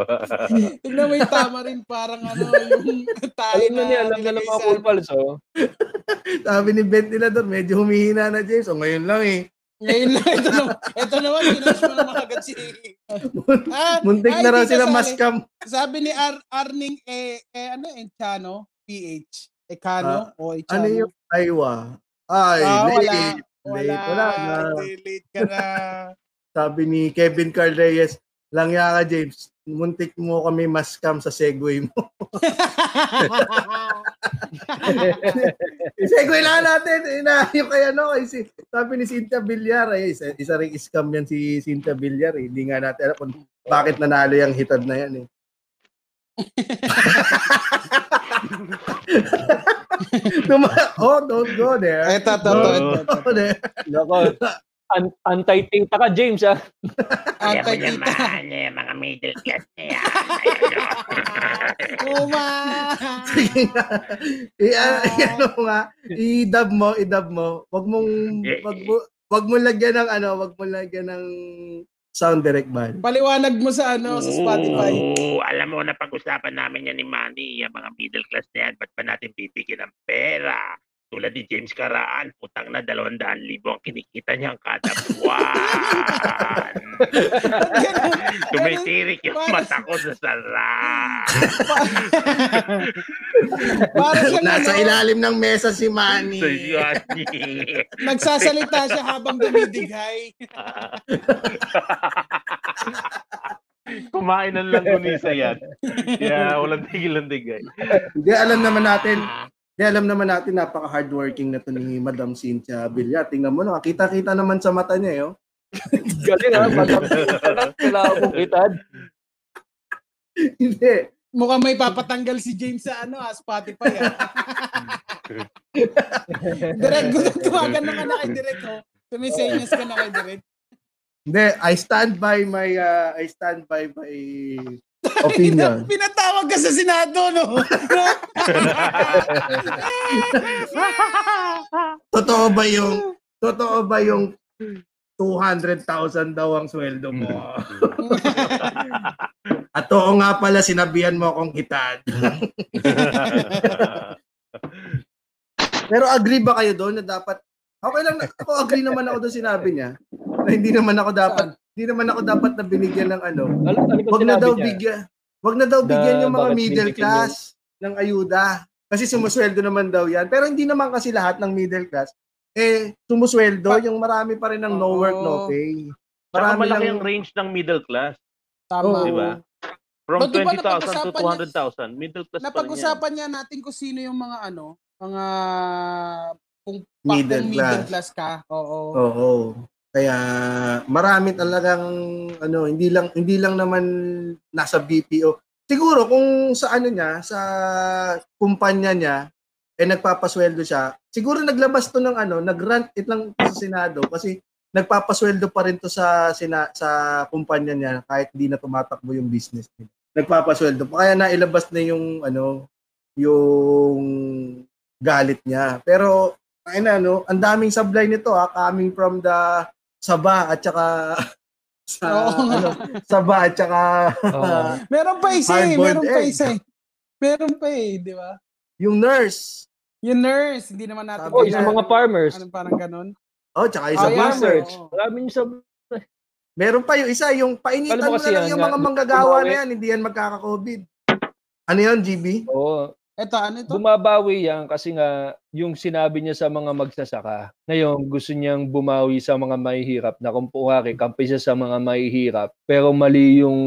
Tignan mo yung tama rin parang ano, yung tayo Alam na niya, alam na ng mga cool pals, oh. Sabi ni ventilador, medyo humihina na James. O ngayon lang eh. Ngayon lang, ito naman, ito naman, pinash mo naman agad si... Ah, Muntik ay, na raw sila maskam. Sabi ni Ar Arning, eh, eh ano, Enchano, PH, Ekano, o Enchano. Ano yung Aywa? Ay, Ah, wala. late. Wala, Late, wala na. Late ka na. <laughs> Sabi ni Kevin Carl Reyes, lang ka James, muntik mo kami maskam sa Segway mo. <laughs> <laughs> Segway lang natin. Ina, yung kay ano, kay si, sabi ni Cynthia Villar, eh, isa, isa ring scam yan si Cynthia Villar. Eh. Hindi nga natin alam kung bakit nanalo yung hitad na yan. Eh. Tuma- oh, don't go there. Ito, ito, ito, Don't ito, ito. go there. Nako. An- anti-tita ka, James, ah. Antay kita. eh, mga middle class na yan. Uma! Sige nga. I, ah, ano nga, i-dub mo, i-dub mo. Wag mong, wag mo, wag mo lagyan ng ano, wag mo lagyan ng sound direct ban. Paliwanag mo sa ano, sa Spotify. Oo, alam mo, napag-usapan namin yan ni Manny, yung mga middle class na yan, ba't ba natin bibigyan ng pera? Tulad ni James Karaan, putang na 200,000 ang kinikita niyang kada <laughs> buwan. <laughs> Tumitirik yung mata ko sa sara. <laughs> Para siyang Nasa ano, ilalim ng mesa si Manny. Nagsasalita siya habang dumidighay. Kumain ng langgunisa yan. Kaya walang tigil ng digay. Hindi, alam naman natin, hindi, alam naman natin, napaka-hardworking na to ni Madam Cynthia Villar. Tingnan mo, nakita-kita naman sa mata niya, eh, oh. <laughs> Galing, ah. Matapita lang. Kailangan mong kitad. <laughs> Hindi. Mukhang may papatanggal si James sa ano, ah, Spotify. Ah. <laughs> Direct, tumagan naman na kay Direct, oh. Sumisenyas ka na kay Direct. Hindi, I stand by my, uh, I stand by my <laughs> opinion. Pinatawag ka sa Senado, no? <laughs> Totoo ba yung, totoo ba yung 200,000 daw ang sweldo mo? <laughs> At oo nga pala, sinabihan mo akong hitad. Pero agree ba kayo doon na dapat Okay lang, ako agree naman ako doon sinabi niya na hindi naman ako dapat hindi naman ako dapat na binigyan ng ano. Ano, Wag na daw bigyan. Wag na daw bigyan yung mga middle class ng ayuda. Kasi sumusweldo naman daw yan. Pero hindi naman kasi lahat ng middle class eh sumusweldo, Pa- yung marami pa rin ng no work, no pay. Saka Marami malaki lang- ang range ng middle class. Tama. Oo. Di ba? From But di ba 20,000 to napag-usapan 200,000. Middle class pa rin yan. Napag-usapan niya natin kung sino yung mga ano, mga kung pa, Middle kung middle class ka. Oo. Oo. Kaya marami talagang ano, hindi lang hindi lang naman nasa BPO. Siguro kung sa ano niya, sa kumpanya niya eh nagpapasweldo siya. Siguro naglabas to ng ano, nagrant it lang sa Senado kasi nagpapasweldo pa rin to sa sina, sa kumpanya niya kahit hindi na tumatakbo yung business niya. Nagpapasweldo pa kaya nailabas na yung ano, yung galit niya. Pero ay na no, ang daming sablay nito ha, coming from the Saba at saka <laughs> sa Oo ano, Saba at saka Oo. <laughs> Meron pa isa eh, meron pa egg. isa eh. Meron pa eh, di ba? yung nurse. Yung nurse, hindi naman natin Oh, yung mga farmers. Ano parang ganun? Oh, tsaka yung Oh, sa yeah. farmer. Research. Oo. Marami yung sa... Meron pa yung isa, yung painitan mo na lang yan, yung mga manggagawa na yan, hindi yan magkaka-COVID. Ano yun, GB? Oo. Ito, ano ito? Bumabawi yan kasi nga yung sinabi niya sa mga magsasaka. Ngayon, gusto niyang bumawi sa mga mahihirap na kung puwari, kampi siya sa mga mahihirap. Pero mali yung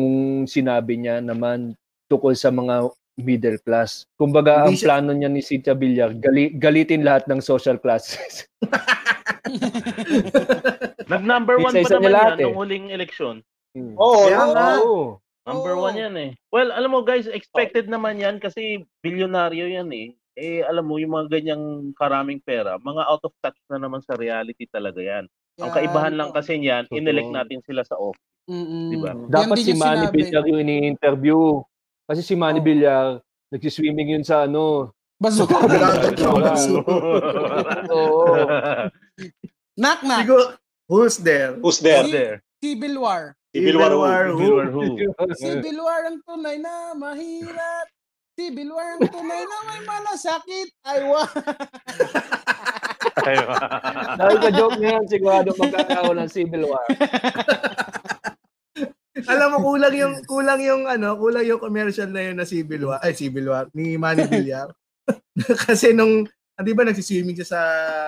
sinabi niya naman tukol sa mga middle class. Kumbaga, ang Hindi siya- plano niya ni Cynthia Villar, gali, galitin lahat ng social classes. <laughs> Nag-number one pa naman yan lahat eh. nung huling eleksyon. Hmm. Oo, Kaya no? nga. Oo. Number Oo. one yan eh. Well, alam mo guys, expected naman yan kasi bilyonaryo yan eh. Eh, alam mo, yung mga ganyang karaming pera, mga out of touch na naman sa reality talaga yan. Ang Yan, kaibahan lang oo. kasi niyan, Totoo. inelect natin sila sa office. Mm-mm. Diba? Dapat din si yung Manny sinabi. Villar yung ini-interview. Kasi si Manny Oh. Villar, nagsiswimming yun sa ano. Bazooka. <laughs> Oo. knock knock. Siguro, who's there? Who's there? there. Civil War. Civil War who? Civil War who? Civil War ang tunay na mahirap. Civil War ang tunay na may malasakit. Ay, wa. Dahil <laughs> ka joke na yan, sigurado magkakaroon ng Civil War. <laughs> Alam mo, kulang yung, kulang yung, ano, kulang yung commercial na yun na Civil War, ay, Civil War, ni Manny Villar. <laughs> Kasi nung, ah, di ba nagsiswimming siya sa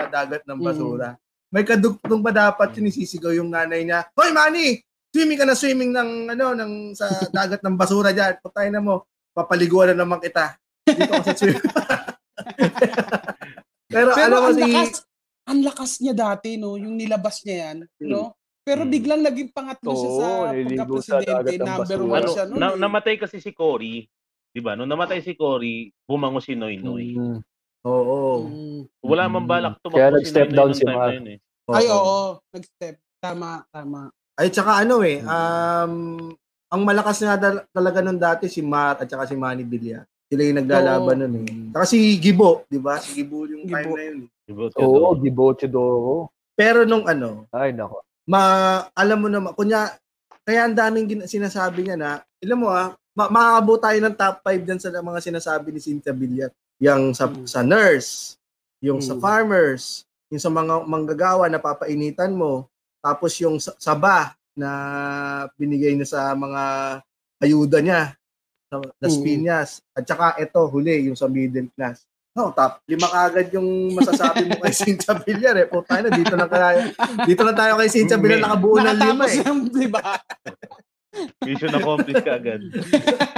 dagat ng basura, may kadugtong pa dapat yun isisigaw yung nanay niya, Hoy, Manny! Swimming ka na swimming ng, ano, ng, sa dagat ng basura dyan. Putay na mo, papaliguan na naman kita. Dito ka sa swimming. <laughs> Pero, Pero ano ang kasi, lakas, ang lakas niya dati, no? Yung nilabas niya yan, no? Pero Hmm. biglang naging pangatlo siya sa naliligo sa dagat pagka-presidente. ng Number basura. one ano, siya nun. na, eh. namatay kasi si Cory, 'di ba? Nung namatay si Cory, bumango si Noy Noy. Mm. oo. Mm. Wala man balak tumakbo Kaya si nag-step Noy Noy down si time Mar. na yun eh. Ay, oo. Nag-step. Tama, tama. Ay, tsaka ano eh, um, ang malakas nga dal- talaga nun dati si Mar at tsaka si Manny Villar. Sila yung naglalaban Oo. nun eh. Tsaka si Gibo, di ba? Si Gibo yung time Gibo. na yun. Diba? Oo, Giboche Doro. Pero nung ano, Ay, nako. ma, alam mo naman, kunya, kaya ang daming gin- sinasabi niya na, alam mo ah, ma- makakabot tayo ng top 5 dyan sa mga sinasabi ni Cynthia Villar. Yung sa, Mm. sa nurse, yung sa Mm. farmers, yung sa mga manggagawa na papainitan mo, tapos yung sa- saba na binigay niya sa mga ayuda niya, sa Las Mm. Piñas. At saka ito, huli, yung sa middle class. No, top lima kagad yung masasabi mo kay <laughs> Cynthia Villar eh. Puta na, dito na tayo. Dito na tayo kay Cynthia Villar nakabuo ng lima Nakatapos eh. ng, di ba? Mission accomplished ka agad.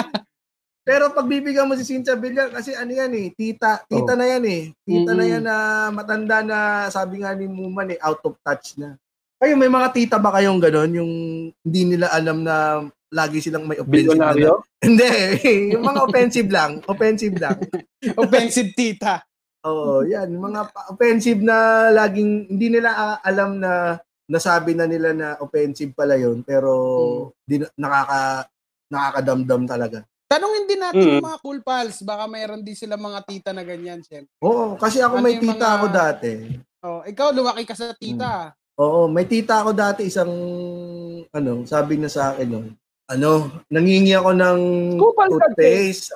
<laughs> Pero pagbibigyan mo si Cynthia Villar, kasi ano yan eh, tita, tita Oh. na yan eh. Tita na Mm-mm. yan na matanda na sabi nga ni Muman eh, out of touch na. Kayo, may mga tita ba kayong ganon? Yung hindi nila alam na lagi silang may offensive na. Bilyonaryo? <laughs> Hindi, yung mga offensive lang. Offensive lang. <laughs> Offensive tita. Oo, yan. Yung mga pa- offensive na laging, hindi nila ah, alam na nasabi na nila na offensive pala yun, pero di, nakaka, nakakadamdam talaga. Tanungin din natin Mm. yung mga cool pals. Baka mayroon din sila mga tita na ganyan, siyempre. Oo, kasi ako Ano may tita mga- ako dati. Oh, ikaw, lumaki ka sa tita. Oo, may tita ako dati isang ano, sabi niya sa akin noon. Ano, nangingi ako ng Kupal toothpaste.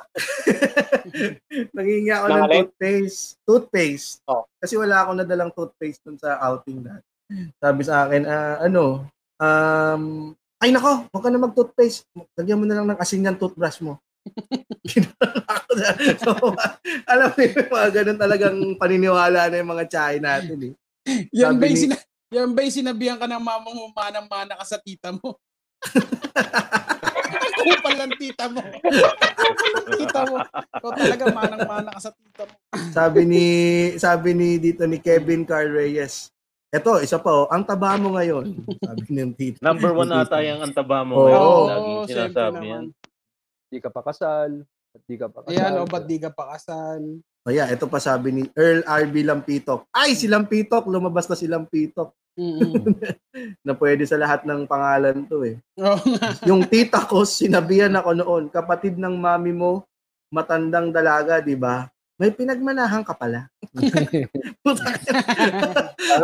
<laughs> nangingi ako Ng toothpaste. Toothpaste. Oh. Kasi wala akong nadalang toothpaste dun sa outing na. Sabi sa akin, ah, ano, um, ay nako, huwag ka na mag-toothpaste. Lagyan mo na lang ng asin yung toothbrush mo. <laughs> so, <laughs> alam mo yung mga ganun talagang paniniwala na yung mga tsahe natin eh. Yan ba yung, sina- yan ba yung sinabihan ka ng mama mo, manang-mana ka sa tita mo? Kupal ng tita mo. Tita mo. Ikaw talaga, manang-mana ka sa tita mo. sabi ni sabi ni dito ni Kevin Carl Reyes. Ito, isa pa oh, ang taba mo ngayon. Sabi ng tito. Number one ata yung antaba mo Oo. ngayon. Oo, syempre sinasabi yan. Di ka pa kasal. Di ka pa kasal. Ayan, o, ba't di ka pa kasal? O yeah, ito pa sabi ni Earl RB Lampitok. Ay, si Lampitok, lumabas na si Lampitok Mm-mm. <laughs> na pwede sa lahat ng pangalan to eh. Yung tita ko, sinabihan ako noon, kapatid ng mami mo, matandang dalaga, di ba? May pinagmanahan ka pala. <laughs>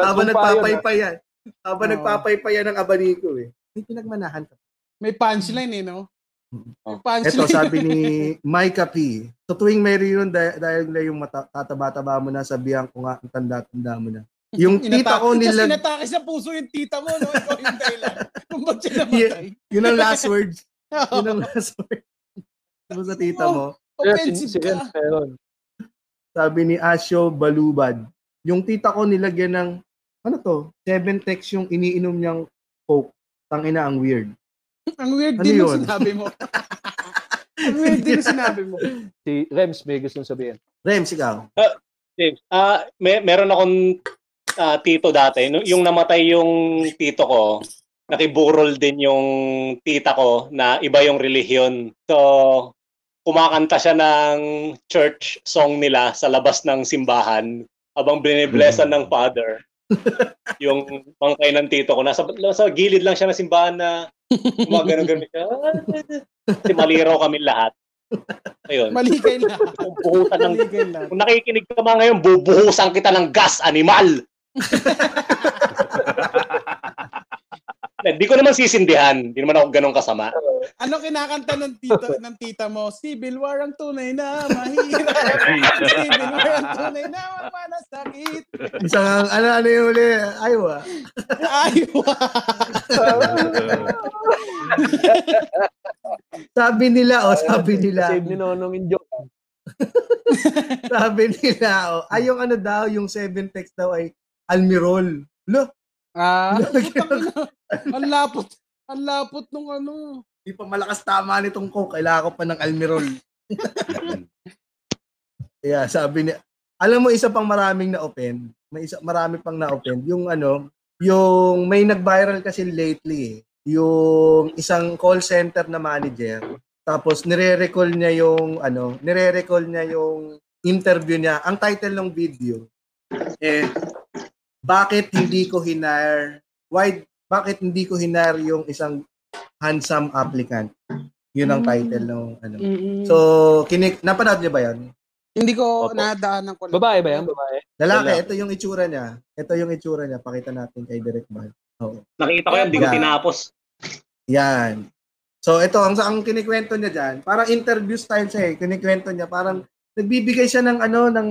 Habang yun, nagpapaypayan. Habang nagpapaypayan ng abaniko eh. May pinagmanahan ka. May punchline eh, no? May Ito, sabi ni Micah P. So tuwing may reunion, dahil, dahil na yung mata, tataba-taba mo na, sabihan ko nga, ang tanda-tanda mo na. Yung tita ko nila, inatake sa puso yung tita mo, no? Ikaw yung dahilan. <laughs> Kung ba't siya namatay. yun ang last words. Yun ang last words. Sabi sa tita mo, Kaya Offensive ka. sabi ni Asyo Balubad, yung tita ko nilagyan ng, ano to, seven text yung iniinom niyang coke. Tangina, ang weird. <laughs> Ang weird Ano din yung yun? sinabi mo. <laughs> Ang weird din yung sinabi mo. Si Rems may gustong sabihin. Rems, ikaw. James, ah, may meron akong ah, tito dati. Yung namatay yung tito ko, nakiburol din yung tita ko na iba yung relihiyon. So, kumakanta siya ng church song nila sa labas ng simbahan habang biniblessan ng father. yung bangkay ng tito ko. Nasa, nasa gilid lang siya ng simbahan na gumagano-gano siya. Kasi maliraw kami lahat. Ayun. Mali kayo lahat. Buhusan ng kung nakikinig ka mga ngayon, bubuhusan kita ng gas, animal! Hindi ko naman sisindihan. Hindi naman ako ganun kasama. Ano kinakanta ng tito ng tita mo? Civil War ang tunay na mahirap. Civil War ang tunay na mapanasakit. Isang, ano, ano yung uli? Aywa. Aywa. Sabi nila, oh, sabi nila. Save ni Nonong yung joke. <laughs> sabi nila, oh, ay yung ano daw, yung seven text daw ay Almirol. Lo, Ah, <laughs> ang lapot. Ang lapot nung ano. di pa malakas tama nitong coke. Kailangan ko pa ng Almirol. <laughs> yeah, sabi niya. Alam mo, isa pang maraming na-open. May isa, marami pang na-open. Yung ano, yung may nag-viral kasi lately eh. Yung isang call center na manager. Tapos nire-recall niya yung ano, nire-recall niya yung interview niya. Ang title ng video eh bakit hindi ko hinire why bakit hindi ko hinire yung isang handsome applicant? Yun ang title ng ano. Mm-mm. So, kinik napanood niyo ba 'yan? hindi ko Opo. nadaanan ko. lang. Babae ba yan? Babae? Lalaki, ito yung itsura niya. Ito yung itsura niya. Pakita natin kay Direk Bal. Oo. Nakita ko yan, di ko tinapos. Yan. So ito ang ang kinikwento niya diyan, parang interview style siya eh. Kinikwento niya parang nagbibigay siya ng ano ng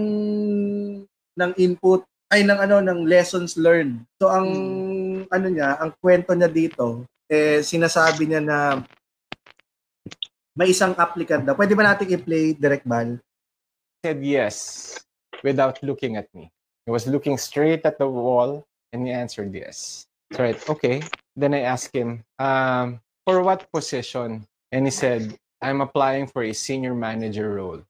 ng input ay ng ano ng lessons learned. So ang ano niya, ang kwento niya dito eh sinasabi niya na may isang applicant daw. Pwede ba natin i-play direct bal? said yes without looking at me. He was looking straight at the wall and he answered yes. So right, okay. Then I asked him, um, for what position? And he said, I'm applying for a senior manager role.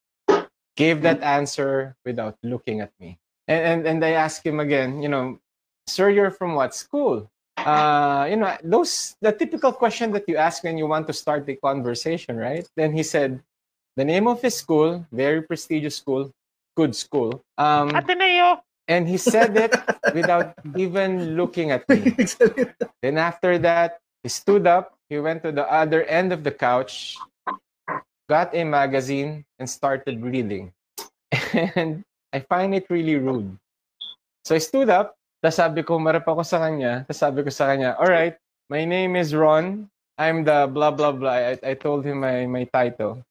Gave that answer without looking at me. And, and, and I asked him again, you know, sir, you're from what school? Uh, you know, those the typical question that you ask when you want to start the conversation, right? Then he said, the name of his school, very prestigious school, good school. Um, Ateneo! and he said it without even looking at me. <laughs> Then after that, he stood up, he went to the other end of the couch, got a magazine, and started reading. <laughs> And I find it really rude. So I stood up, tapos sabi ko, marap ako sa kanya, tapos sabi ko sa kanya, all right, my name is Ron, I'm the blah, blah, blah. I, I told him my, my title.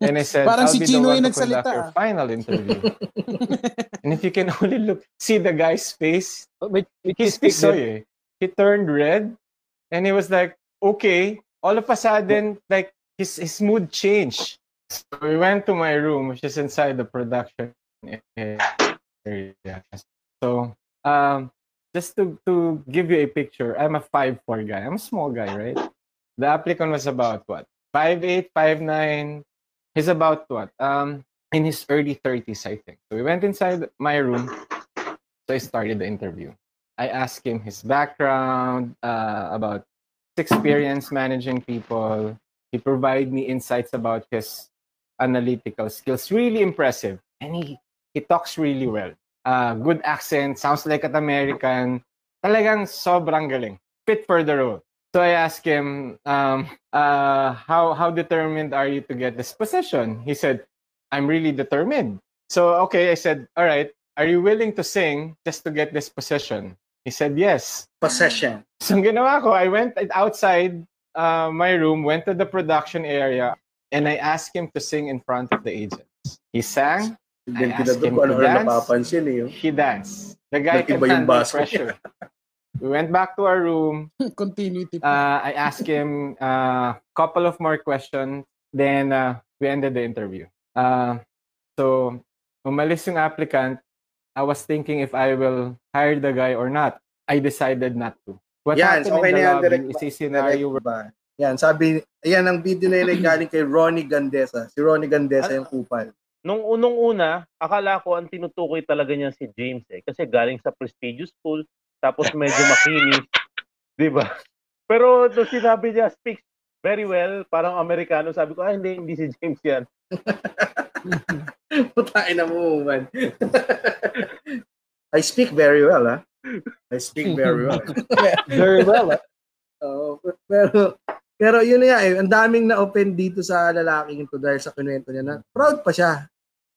And I said, Parang I'll si be the Chino one yung to conduct nagsalita, your final interview. and if you can only look, see the guy's face, May, may his din. eh. He turned red and he was like, okay. All of a sudden, like his his mood changed. So we went to my room, which is inside the production area. So um just to to give you a picture, I'm a 5'4 guy. I'm a small guy, right? The applicant was about what? 5'8, 5'9. He's about what? Um in his early 30s, I think. So we went inside my room. So I started the interview. I asked him his background, uh, about his experience managing people. He provided me insights about his analytical skills. Really impressive. And he, he talks really well. Uh, good accent, sounds like an American. Talagang sobrang galing. Fit for the role. So I asked him, um, uh, how, how determined are you to get this position? He said, I'm really determined. So, okay, I said, all right, are you willing to sing just to get this position? He said, yes. Possession. So, ginawa ko, I went outside uh, my room, went to the production area, and I asked him to sing in front of the agents. He sang, Then I asked kinadog him ko ano to na dance. napapansin eh. oh. he danced. The guy Nag-iba yung pressure. we went back to our room. <laughs> Continuity. Uh, I asked him a couple of more questions. Then uh, we ended the interview. Uh, so, umalis yung applicant. I was thinking if I will hire the guy or not. I decided not to. What Yan, happened okay in na the yan, lobby direct is a Direct scenario where ba? Yan, sabi, yan ang video na yun galing kay Ronnie Gandesa. Si Ronnie Gandesa yung kupal. Nung unong una, akala ko ang tinutukoy talaga niya si James eh. Kasi galing sa prestigious school, tapos medyo <laughs> makinis. di ba? Pero nung sinabi niya, speaks very well, parang Amerikano, sabi ko, ah, hindi, hindi si James yan. <laughs> Putain na mo, man. <laughs> I speak very well, ah. I speak very well. Very well. ah. Oo, pero pero yun na nga eh, ang daming na-open dito sa lalaking ito dahil sa kinuwento niya na proud pa siya.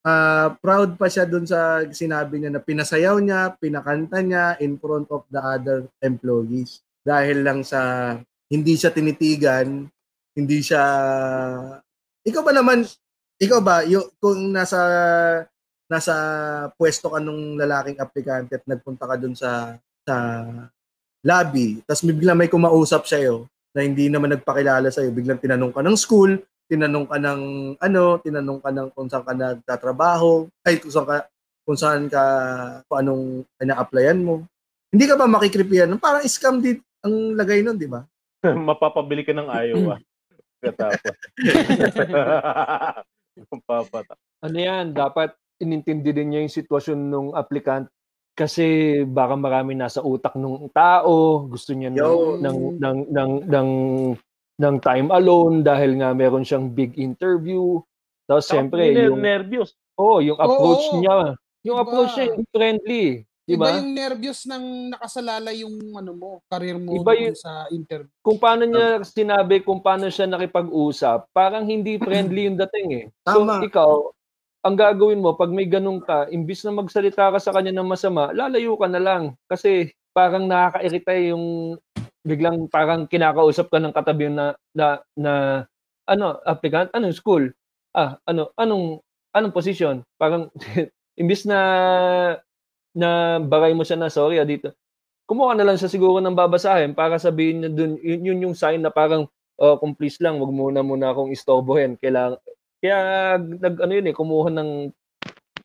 Ah, proud pa siya dun sa sinabi niya na pinasayaw niya, pinakanta niya in front of the other employees. Dahil lang sa hindi siya tinitigan, hindi siya Ikaw ba naman, ikaw ba yung kung nasa nasa pwesto ka nung lalaking aplikante at nagpunta ka dun sa sa lobby, tapos biglang may kumausap sa'yo na hindi naman nagpakilala sa'yo, biglang tinanong ka ng school, tinanong ka ng ano, tinanong ka ng kung saan ka nagtatrabaho, ay kung saan ka, kung saan ka, kung anong ina-applyan mo. Hindi ka ba makikripihan? Parang scam din ang lagay nun, di ba? <laughs> Mapapabili ka ng Iowa. <laughs> Katapos. <laughs> Mapapata. ano yan, dapat inintindi din niya yung sitwasyon ng applicant kasi baka marami nasa utak ng tao, gusto niya ng, ng, ng, ng, ng, ng time alone dahil nga meron siyang big interview. Tapos siyempre, yung, nervyos. oh, yung approach Oo. niya, yung Iba. approach niya, hindi friendly. Iba Diba? yung nervyos ng nakasalala yung ano mo, career mo Iba yung- sa interview. Kung paano niya sinabi, kung paano siya nakipag-usap, parang hindi friendly yung dating eh. So, Tama. ikaw, ang gagawin mo, pag may ganun ka, imbis na magsalita ka sa kanya ng masama, lalayo ka na lang. Kasi parang nakakairita yung biglang parang kinakausap ka ng katabi na, na, na ano, applicant, anong school? Ah, ano, anong, anong position? Parang, <laughs> imbis na na bagay mo siya na sorry ah, dito. Kumuha na lang siya siguro ng babasahin para sabihin niya dun, yun, yun yung sign na parang, oh, kung please lang, wag muna muna akong istorbohin. Kailangan, kaya nag ano yun eh, kumuha ng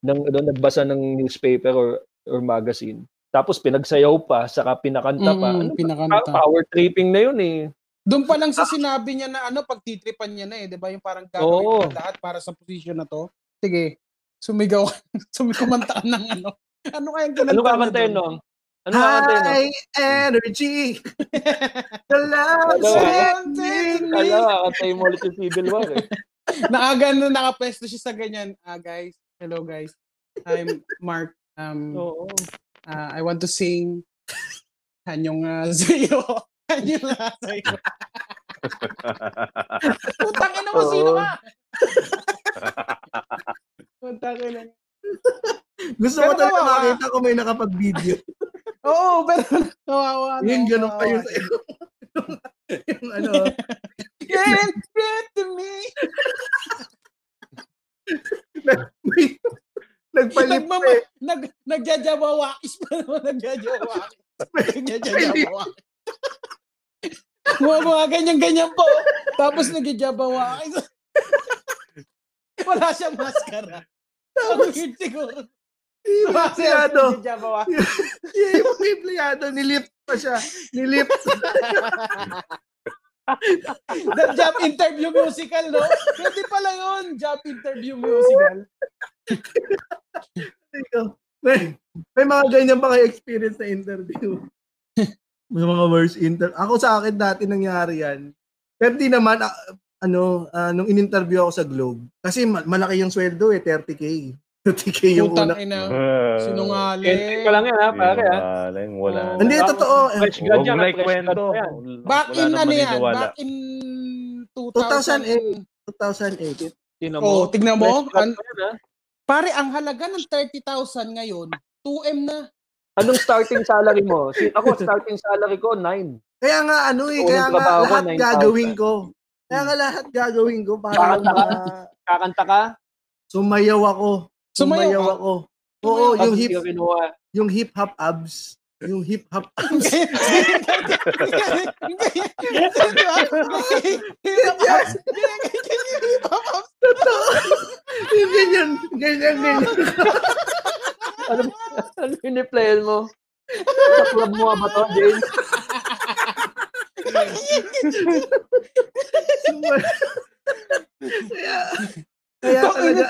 ng ano, nagbasa ng newspaper or or magazine. Tapos pinagsayaw pa, saka pinakanta pa. Mm, Ano, pinakanta. Power tripping na yun eh. Doon pa lang sa sinabi niya na ano, pagtitripan niya na eh, 'di ba? Yung parang gagawin ko lahat para sa position na to. Sige, sumigaw, <laughs> sumikumanta ng ano. Ano kayang kinanta Ano doon? nung? Ano kakantayin nung? High energy. <laughs> The love me. Kala, kakantayin mo ulit yung Civil War eh. <laughs> Nakagano nakapwesto siya sa ganyan. Ah, guys, hello guys. I'm Mark. Um, Oo. Uh, I want to sing Kanyong uh, sa'yo. Kanyong nga sa'yo. <laughs> <laughs> Putang ina mo, sino ka? <laughs> Putang ina. Gusto Pero ko talaga kawawa. makita kung may nakapag-video. Oo, pero kawawa. no? Yung ganun pa yun siya. sa'yo. yung ano, Get back to me. may, nagpalit pa Nagmama, eh. nag, nagjajawawakis pa naman, nagjajawawakis. Nagjajawawakis. Mga mga ganyan-ganyan po. Tapos nagjajawawakis. Wala siyang maskara. Ang weird siguro. Yung empleyado, yung empleyado, nilift pa siya. Nilift. The job interview musical, no? Pwede pala yun, job interview musical. May, may mga ganyan pa kayo experience sa interview. <laughs> may mga worst inter. Ako sa akin dati nangyari yan. Pero di naman, ah, ano, ah, nung in-interview ako sa Globe, kasi ma- malaki yung sweldo eh, 30k. 30k yung Putang una. ina. Uh, Sinungaling. Entry pa lang yan ha, pare ha. Sinungaling, wala. Oo. Hindi, Tapos, totoo. Fresh Huwag grad mo yan, na fresh grad ikwento. pa yan. Back in ano yan? Back in 2000. 2008. 2008. Tingnan Oh, tignan mo. Fresh grad An-? Pare, ang halaga ng 30,000 ngayon, 2M na. Anong starting salary mo? <laughs> Si, ako, starting salary ko, 9. Kaya nga ano eh, kaya nga lahat 9,000. gagawin ko. Kaya nga lahat gagawin ko para Kakanta ka? ma- Kakanta ka? sumayaw ako. Sumayaw Sumayaw ako. Oo, Sumayaw yung hip yung hip hop abs. Yung hip hop abs. yung ganyan, ganyan, ganyan. Ano, ano piniplayan mo? Sa club mo ba to, James? kaya, kaya talaga,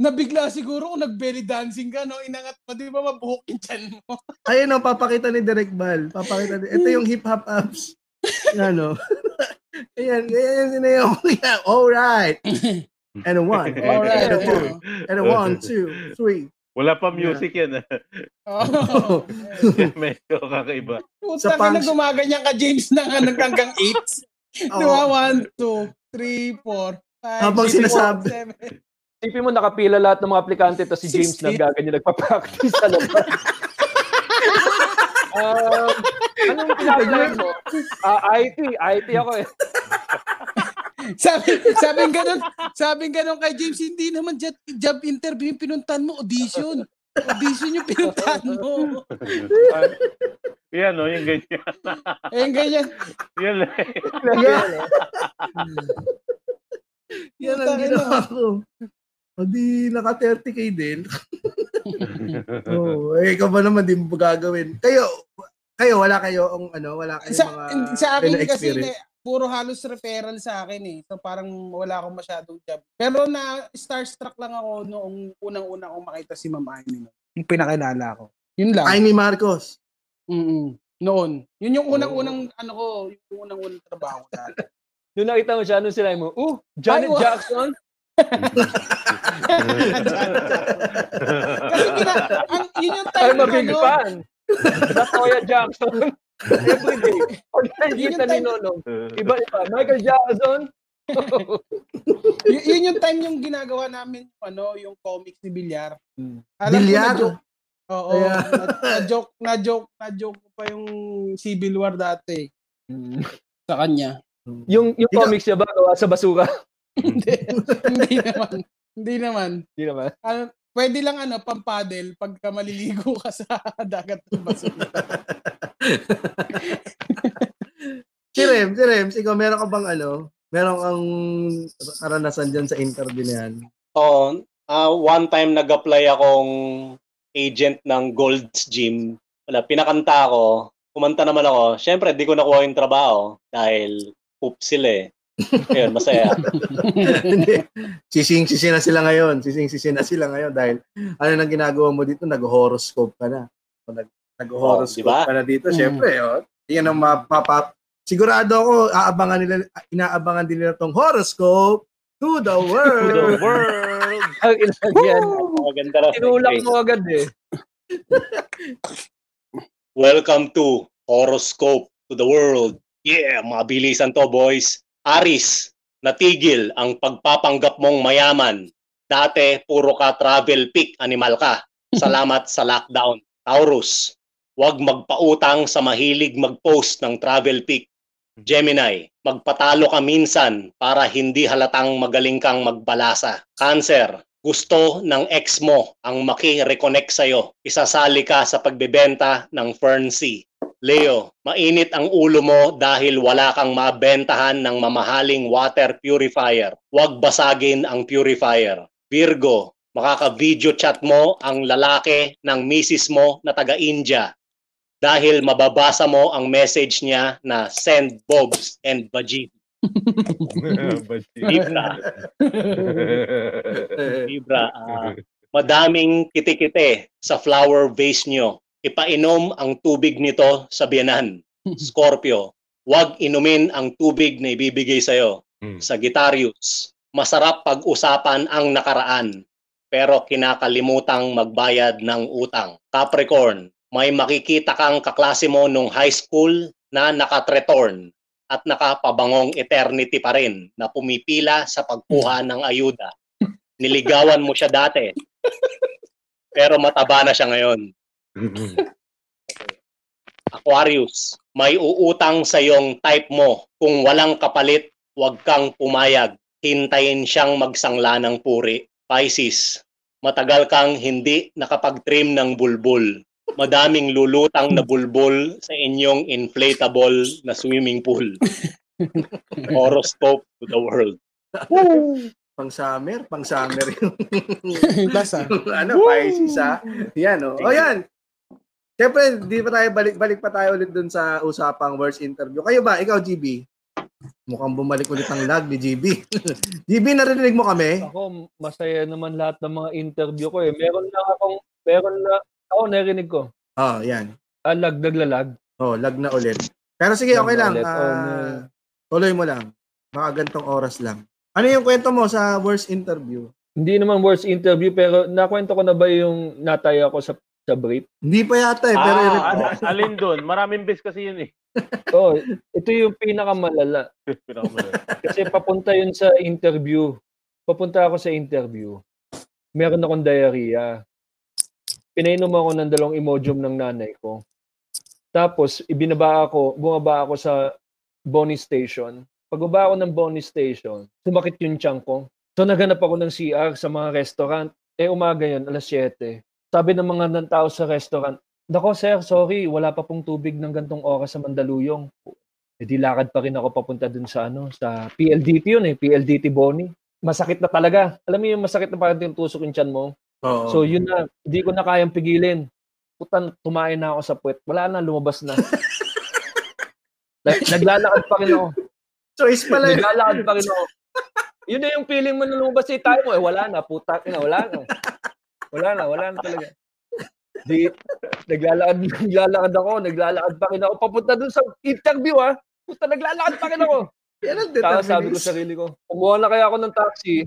nabigla siguro kung nag-belly dancing ka, no? Inangat mo, di ba mabuhok yung chan mo? <laughs> Ayun ang papakita ni Direk Bal. Papakita ni, ito yung hip-hop apps. ano. <laughs> Ayan, ayan, ayan, yeah, <laughs> all right. And a one. Alright. And a two. And a one, two, three. Wala pa music yan. ah. Oh. Medyo kakaiba. Puta ka na gumaganyan ka, James, na nga hanggang 8. Di ba? 1, 2, 3, 4, 5, Habang sinasabi. 7. Isipin mo nakapila lahat ng mga aplikante tapos si James 16. nagaganyan nagpa-practice sa labas. <laughs> um, anong pinag mo? Ah, IT. IT ako eh. sabi, sabi ganun, sabi ganun kay James, hindi naman job, job interview yung pinuntan mo, audition. Audition yung pinuntan mo. <laughs> Yan, no? Yung ganyan. Eh, ganyan. Yan lang. Yeah. Yan ang ginawa ko. O di naka 30k din. <laughs> Oo. eh, ikaw ba naman di mo gagawin? Kayo, kayo, wala kayo ang ano, wala kayo Sa, mga sa akin kasi, experience. eh, puro halos referral sa akin eh. So parang wala akong masyadong job. Pero na starstruck lang ako noong unang-una akong makita si Ma'am Amy. no. Yung pinakilala ko. Yun lang. Amy Marcos. Mm-mm. Noon. Yun yung unang-unang ano ko, yung unang-unang trabaho ko dati. Nung nakita mo siya, anong sila mo? Uh, Janet Ay, Jackson? <laughs> Kasi kina, ang, yun yung time I'm a na big ano, fan. Latoya Jackson. Every day. Pag nakikita ni time- Nonong, iba-iba. Michael Jackson. y- yun yung time yung ginagawa namin ano, yung comics ni Bilyar. Hmm. Alam ko Bilyar? joke. Oo, Kaya- na, na joke, na joke, na joke ko pa yung Civil War dati sa kanya. yung yung Ikaw- comics niya ba gawa sa basura? <laughs> hindi, hindi naman. Hindi naman. Hindi naman. Ano, pwede lang ano, pampadel pagka maliligo ka sa <laughs> dagat ng basura. <laughs> Si Rems, si Rems, ikaw meron ka bang ano, meron kang karanasan dyan sa interview na yan? Oo. ah, one time nag-apply akong agent ng Gold's Gym. Wala, pinakanta ako. Kumanta naman ako. Siyempre, di ko nakuha yung trabaho dahil poop sila eh. Ayun, masaya. <laughs> Hindi. Sising-sisi na sila ngayon. Sising-sisi na sila ngayon dahil ano nang ginagawa mo dito, nag-horoscope ka na. So, Nag- Nag-horoscope Oh, di ba? ka na dito. Mm. Siyempre, oh, yan ang mapapap. Sigurado ako, aabangan nila, inaabangan din nila tong horoscope to the <laughs> The world. world! <laughs> Ang ilang yan. Maganda rin. Tinulak mo agad eh. Welcome to Horoscope to the World. Yeah, mga bilisan to, boys. Aris, natigil ang pagpapanggap mong mayaman. Dati, puro ka travel pick animal ka. <laughs> Salamat sa lockdown. Taurus, huwag magpautang sa mahilig mag-post ng travel pic. Gemini, magpatalo ka minsan para hindi halatang magaling kang magbalasa. Cancer, gusto ng ex mo ang maki-reconnect sa'yo. Isasali ka sa pagbebenta ng Fernsea. Leo, mainit ang ulo mo dahil wala kang mabentahan ng mamahaling water purifier. Huwag basagin ang purifier. Virgo, makaka-video chat mo ang lalaki ng misis mo na taga-India dahil mababasa mo ang message niya na send bobs and bajit. <laughs> Libra, Libra, ah, madaming kitikite sa flower vase nyo. Ipainom ang tubig nito sa biyanan. <laughs> Scorpio, huwag inumin ang tubig na ibibigay sa'yo. Hmm. Sagittarius, masarap pag-usapan ang nakaraan pero kinakalimutang magbayad ng utang. Capricorn, may makikita kang kaklase mo nung high school na nakatretorn at nakapabangong eternity pa rin na pumipila sa pagkuha ng ayuda. Niligawan mo siya dati. <laughs> Pero mataba na siya ngayon. Aquarius, may uutang sa iyong type mo. Kung walang kapalit, huwag kang pumayag. Hintayin siyang magsangla ng puri. Pisces, matagal kang hindi nakapag-trim ng bulbul. Madaming lulutang na bulbul sa inyong inflatable na swimming pool. <laughs> Horoscope to the world. pang summer, pang summer <laughs> yung Lasa. ano, Pisces ha. Yan oh. O yan. Siyempre, di pa tayo balik-balik pa tayo ulit dun sa usapang worst interview. Kayo ba? Ikaw, GB? Mukhang bumalik ulit ang lag ni GB. GB, <laughs> narinig mo kami? Ako, masaya naman lahat ng mga interview ko eh. Meron lang akong, meron na, ako narinig ko. Oh, yan. Ah, lag, naglalag. Oh, lag na ulit. Pero sige, Lag okay lang. ulit. Oh, no. tuloy mo lang. Baka gantong oras lang. Ano yung kwento mo sa worst interview? Hindi naman worst interview, pero nakwento ko na ba yung nataya ko sa sa brief? Hindi pa yata eh, pero ah, al- alin doon? Maraming bes kasi yun eh. <laughs> Oh, ito yung pinakamalala. <laughs> Pinakamalala. Kasi papunta yun sa interview. Papunta ako sa interview. Meron akong diarrhea. Pinainom ako ng dalawang Imodium ng nanay ko. Tapos, ibinaba ako, bumaba ako sa Bonnie Station. Pagbaba ako ng Bonnie Station, sumakit yung tiyan ko. So, naghanap ako ng CR sa mga restaurant. Eh, umaga yun, alas 7. Sabi ng mga ng tao sa restaurant, Nako sir, sorry, wala pa pong tubig ng gantong oras sa Mandaluyong. Eh di lakad pa rin ako papunta dun sa ano, sa PLDT yun eh, PLDT Bonnie. Masakit na talaga. Alam mo yung masakit na parang tusok yung tiyan mo. Oo. So yun na, hindi ko na kayang pigilin. Putan, tumain na ako sa puwet. Wala na, lumabas na. <laughs> Nag- Naglalakad pa rin ako. choice pala. Naglalakad pa rin ako. Yun na yung feeling mo na lumabas yung tayo mo. Eh, wala na, puta na, wala na. Wala na, wala na talaga. Di, naglalakad, <laughs> naglalakad ako, naglalakad pa rin ako. Papunta dun sa interview ah. Puta, naglalakad pa rin ako. Yan ang Tapos sabi ko sa sarili ko, kumuha na kaya ako ng taxi.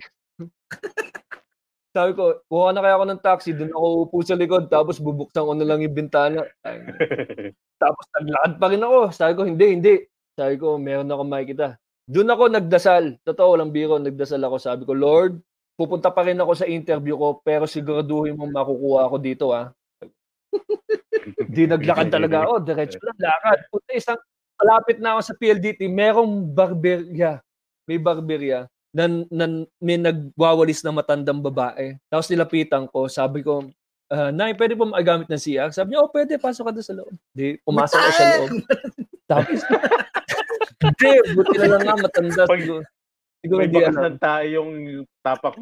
sabi ko, kumuha na kaya ako ng taxi, doon ako upo sa likod, tapos bubuksan ko na lang yung bintana. <laughs> Tapos naglakad pa rin ako. Sabi ko, hindi, hindi. Sabi ko, meron ako makikita. Doon ako nagdasal. Totoo, walang biro, nagdasal ako. Sabi ko, Lord, pupunta pa rin ako sa interview ko, pero siguraduhin mo makukuha ako dito, ah. Di <laughs> naglakad talaga ako. Diretso lang, lakad. Puta, isang, malapit na ako sa PLDT, merong barberya. May barberya na, na may nagwawalis na matandang babae. Tapos nilapitan ko, sabi ko, ah, Nay, pwede po magamit ng CR? Sabi niya, oh, pwede, pasok ka doon sa loob. Di, pumasok ako sa loob. <laughs> Tapos, <laughs> hindi, buti na lang nga, matanda. Pag- Siguro, May bakas alam. ng tayong tapak.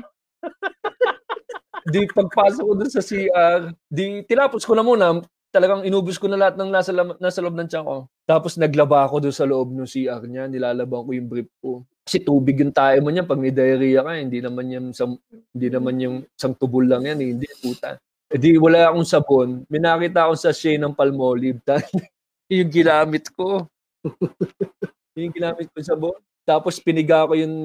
Di, pagpasok ko doon sa CR, di, tinapos ko na muna. Talagang inubos ko na lahat ng nasa, nasa loob ng tiyan ko. Tapos naglaba ako doon sa loob ng CR niya. Nilalaban ko yung brief ko. Kasi tubig yung tayo mo niyan pag may diarrhea ka. Hindi naman yung, sam, hindi naman yung isang tubol lang yan. Eh. Hindi, puta. Eh di wala akong sabon. May nakita akong sachet ng palmolive. <laughs> yung ginamit ko. yung ginamit ko yung sabon. Tapos piniga ko yung,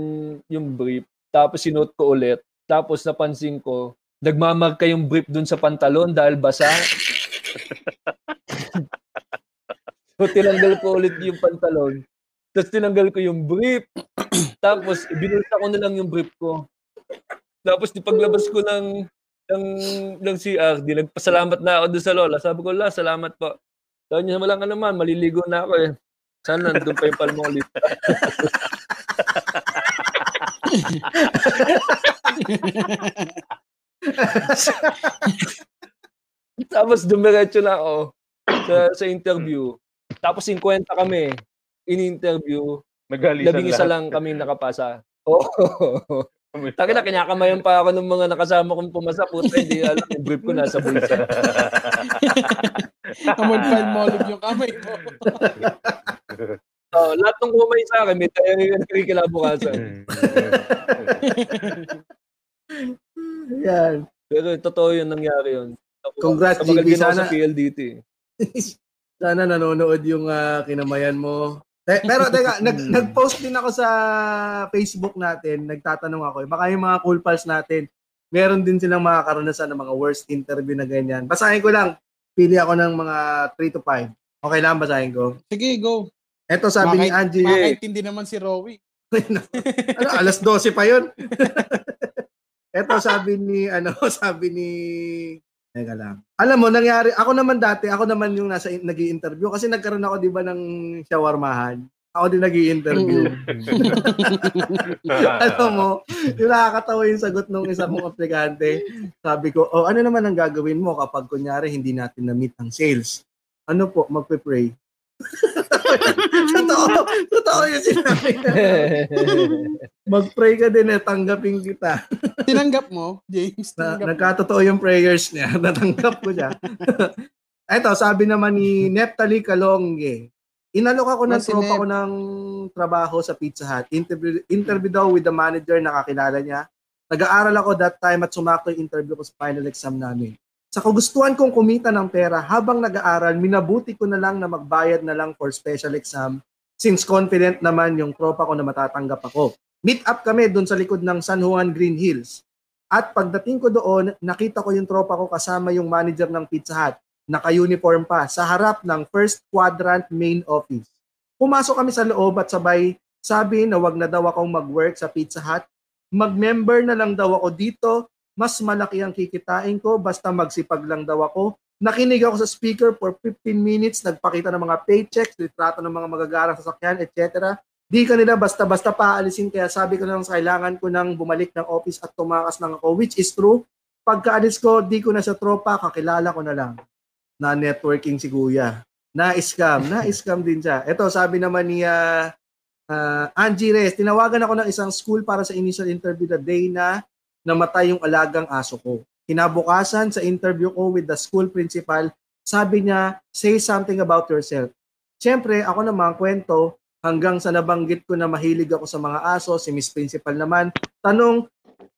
yung brief. Tapos sinuot ko ulit. Tapos napansin ko, nagmamarka yung brief dun sa pantalon dahil basa. <laughs> so tinanggal ko ulit yung pantalon. Tapos tinanggal ko yung brief. <clears throat> Tapos binulsa ko na lang yung brief ko. Tapos di paglabas ko ng ng ng CR, di nagpasalamat na ako doon sa lola. Sabi ko, "La, salamat po." Sabi niya, walang ano man, maliligo na ako eh. Sana nandun pa yung palmolive. <laughs> <laughs> Tapos dumiretso na ako sa, sa interview. Tapos 50 kami in-interview. Nagalisan Labing isa lahat. lang kami nakapasa. <laughs> Oo. Taki na, kinakamayan pa ako ng mga nakasama kong pumasa. Puta, hindi <laughs> alam. Yung brief ko nasa bulsa. Amoy palmolive yung kamay mo. Oh, lahat ng kumay sa akin, may tayo yung nakikilabukasan. <laughs> Yan. Pero totoo yun nangyari yun. Congrats, Kapag GB. ginawa Sana, sa PLDT. <laughs> sana nanonood yung ah, kinamayan mo. Te- pero teka, <laughs> nag, nag-post din ako sa Facebook natin. Nagtatanong ako. eh, Baka yung mga cool pals natin, meron din silang mga karanasan ng mga worst interview na ganyan. Basahin ko lang. Pili ako ng mga 3 to 5. Okay lang, basahin ko. Sige, go. Ito sabi ni Makay- Angie. Makaintindi naman si Rowie. <laughs> ano, alas 12 pa yun. <laughs> Ito sabi ni, ano, <laughs> sabi ni, teka lang. Alam mo, nangyari, ako naman dati, ako naman yung nasa nag interview kasi nagkaroon ako, di ba, ng shawarmahan. Ako din nag interview Alam mo, yung nakakatawa yung sagot ng isa kong aplikante. Sabi ko, oh, ano naman ang gagawin mo kapag kunyari hindi natin na-meet ang sales? Ano po, magpe-pray. Totoo, totoo yung sinabi. <laughs> Mag-pray ka din eh, tanggapin kita. Tinanggap mo, James? Na, nagkatotoo yung prayers niya. <laughs> Natanggap ko siya. <laughs> Ito, sabi naman ni Neptali Kalongge. Inalok ako ng tropa ko ng trabaho sa Pizza Hut. Interview, interview daw with the manager, nakakilala niya. Nag-aaral ako that time at sumakto yung interview ko sa final exam namin. Sa kagustuhan kong kumita ng pera habang nag-aaral, minabuti ko na lang na magbayad na lang for special exam since confident naman yung tropa ko na matatanggap ako. Meet up kami doon sa likod ng San Juan Green Hills. At pagdating ko doon, nakita ko yung tropa ko kasama yung manager ng Pizza Hut. Naka-uniform pa sa harap ng first quadrant main office. Pumasok kami sa loob at sabay sabi na wag na daw akong mag-work sa Pizza Hut. Mag-member na lang daw ako dito. Mas malaki ang kikitain ko basta magsipag lang daw ako. Nakinig ako sa speaker for 15 minutes, nagpakita ng mga paychecks, litrato ng mga magagarang sasakyan, etc. Di kanila basta-basta paalisin kaya sabi ko lang kailangan ko nang bumalik ng office at tumakas lang ako, which is true. Pagkaalis ko, di ko na sa tropa, kakilala ko na lang na networking si Kuya. Na-scam, na-scam din siya. Ito, sabi naman ni ah, ah, Angie Reyes, tinawagan ako ng isang school para sa initial interview the day na namatay yung alagang aso ko. Kinabukasan sa interview ko with the school principal, sabi niya, say something about yourself. Siyempre, ako naman, kwento, hanggang sa nabanggit ko na mahilig ako sa mga aso, si Miss Principal naman, tanong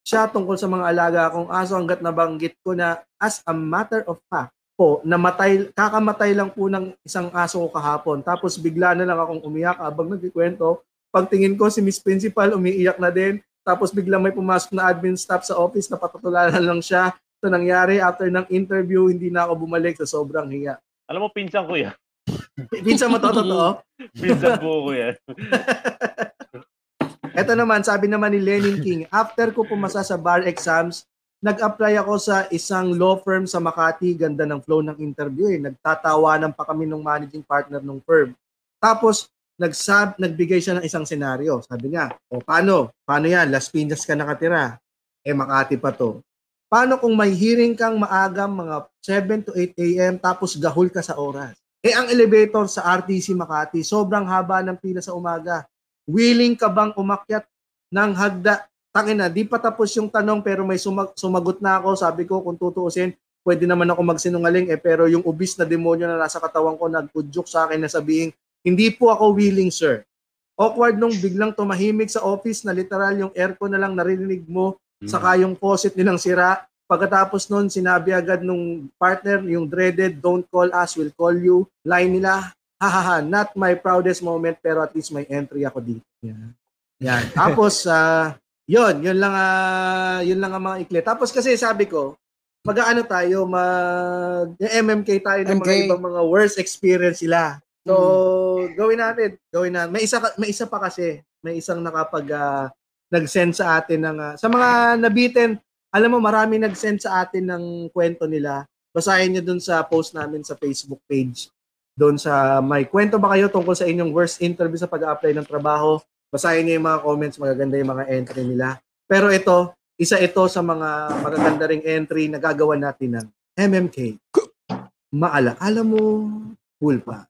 siya tungkol sa mga alaga akong aso hanggat nabanggit ko na as a matter of fact po, namatay, kakamatay lang po ng isang aso ko kahapon. Tapos bigla na lang akong umiyak habang nagkikwento. Pagtingin ko si Miss Principal, umiiyak na din. Tapos bigla may pumasok na admin staff sa office na patutularan lang siya. Ito nangyari after ng interview, hindi na ako bumalik sa sobrang hiya. Alam mo, pinsan ko yan. <laughs> Pinsan mo to, totoo? <laughs> Pinsan ko ko yan. <laughs> Ito naman, sabi naman ni Lenin King, after ko pumasa sa bar exams, nag-apply ako sa isang law firm sa Makati. Ganda ng flow ng interview eh. Nagtatawanan pa kami ng managing partner ng firm. Tapos, nagsab, nagbigay siya ng isang senaryo. Sabi niya, o paano? Paano yan? Las Piñas ka nakatira. Eh, Makati pa to. Paano kung may hearing kang maagam mga 7 to 8 a.m. tapos gahol ka sa oras? Eh, ang elevator sa RTC Makati, sobrang haba ng pila sa umaga. Willing ka bang umakyat ng hagda? Tangina, di pa tapos yung tanong pero may sumag- sumagot na ako. Sabi ko, kung tutuusin, pwede naman ako magsinungaling eh pero yung ubis na demonyo na nasa katawan ko nagpudyok sa akin na sabihin, hindi po ako willing, sir. Awkward nung biglang tumahimik sa office na literal yung aircon na lang naririnig mo, saka yung faucet nilang sira. Pagkatapos nun, sinabi agad nung partner, yung dreaded, don't call us, we'll call you. Line nila, hahaha, not my proudest moment, pero at least may entry ako dito. Yan. Yan. <laughs> Tapos, ah, yun, yun lang, ah, yun lang ang mga ikli. Tapos kasi sabi ko, mag-ano tayo, mag MMK tayo ng mga ibang mga worst experience sila. So, gawin natin, gawin natin. May isa, may isa pa kasi, may isang nakapag ah, nag-send sa atin ng, ah, sa mga nabitin, alam mo, marami nag-send sa atin ng kwento nila. Basahin nyo dun sa post namin sa Facebook page. Doon sa may kwento ba kayo tungkol sa inyong worst interview sa pag-apply ng trabaho? Basahin niyo yung mga comments, magaganda yung mga entry nila. Pero ito, isa ito sa mga magaganda ring entry na gagawa natin ng MMK. Maala, alam mo, cool pa.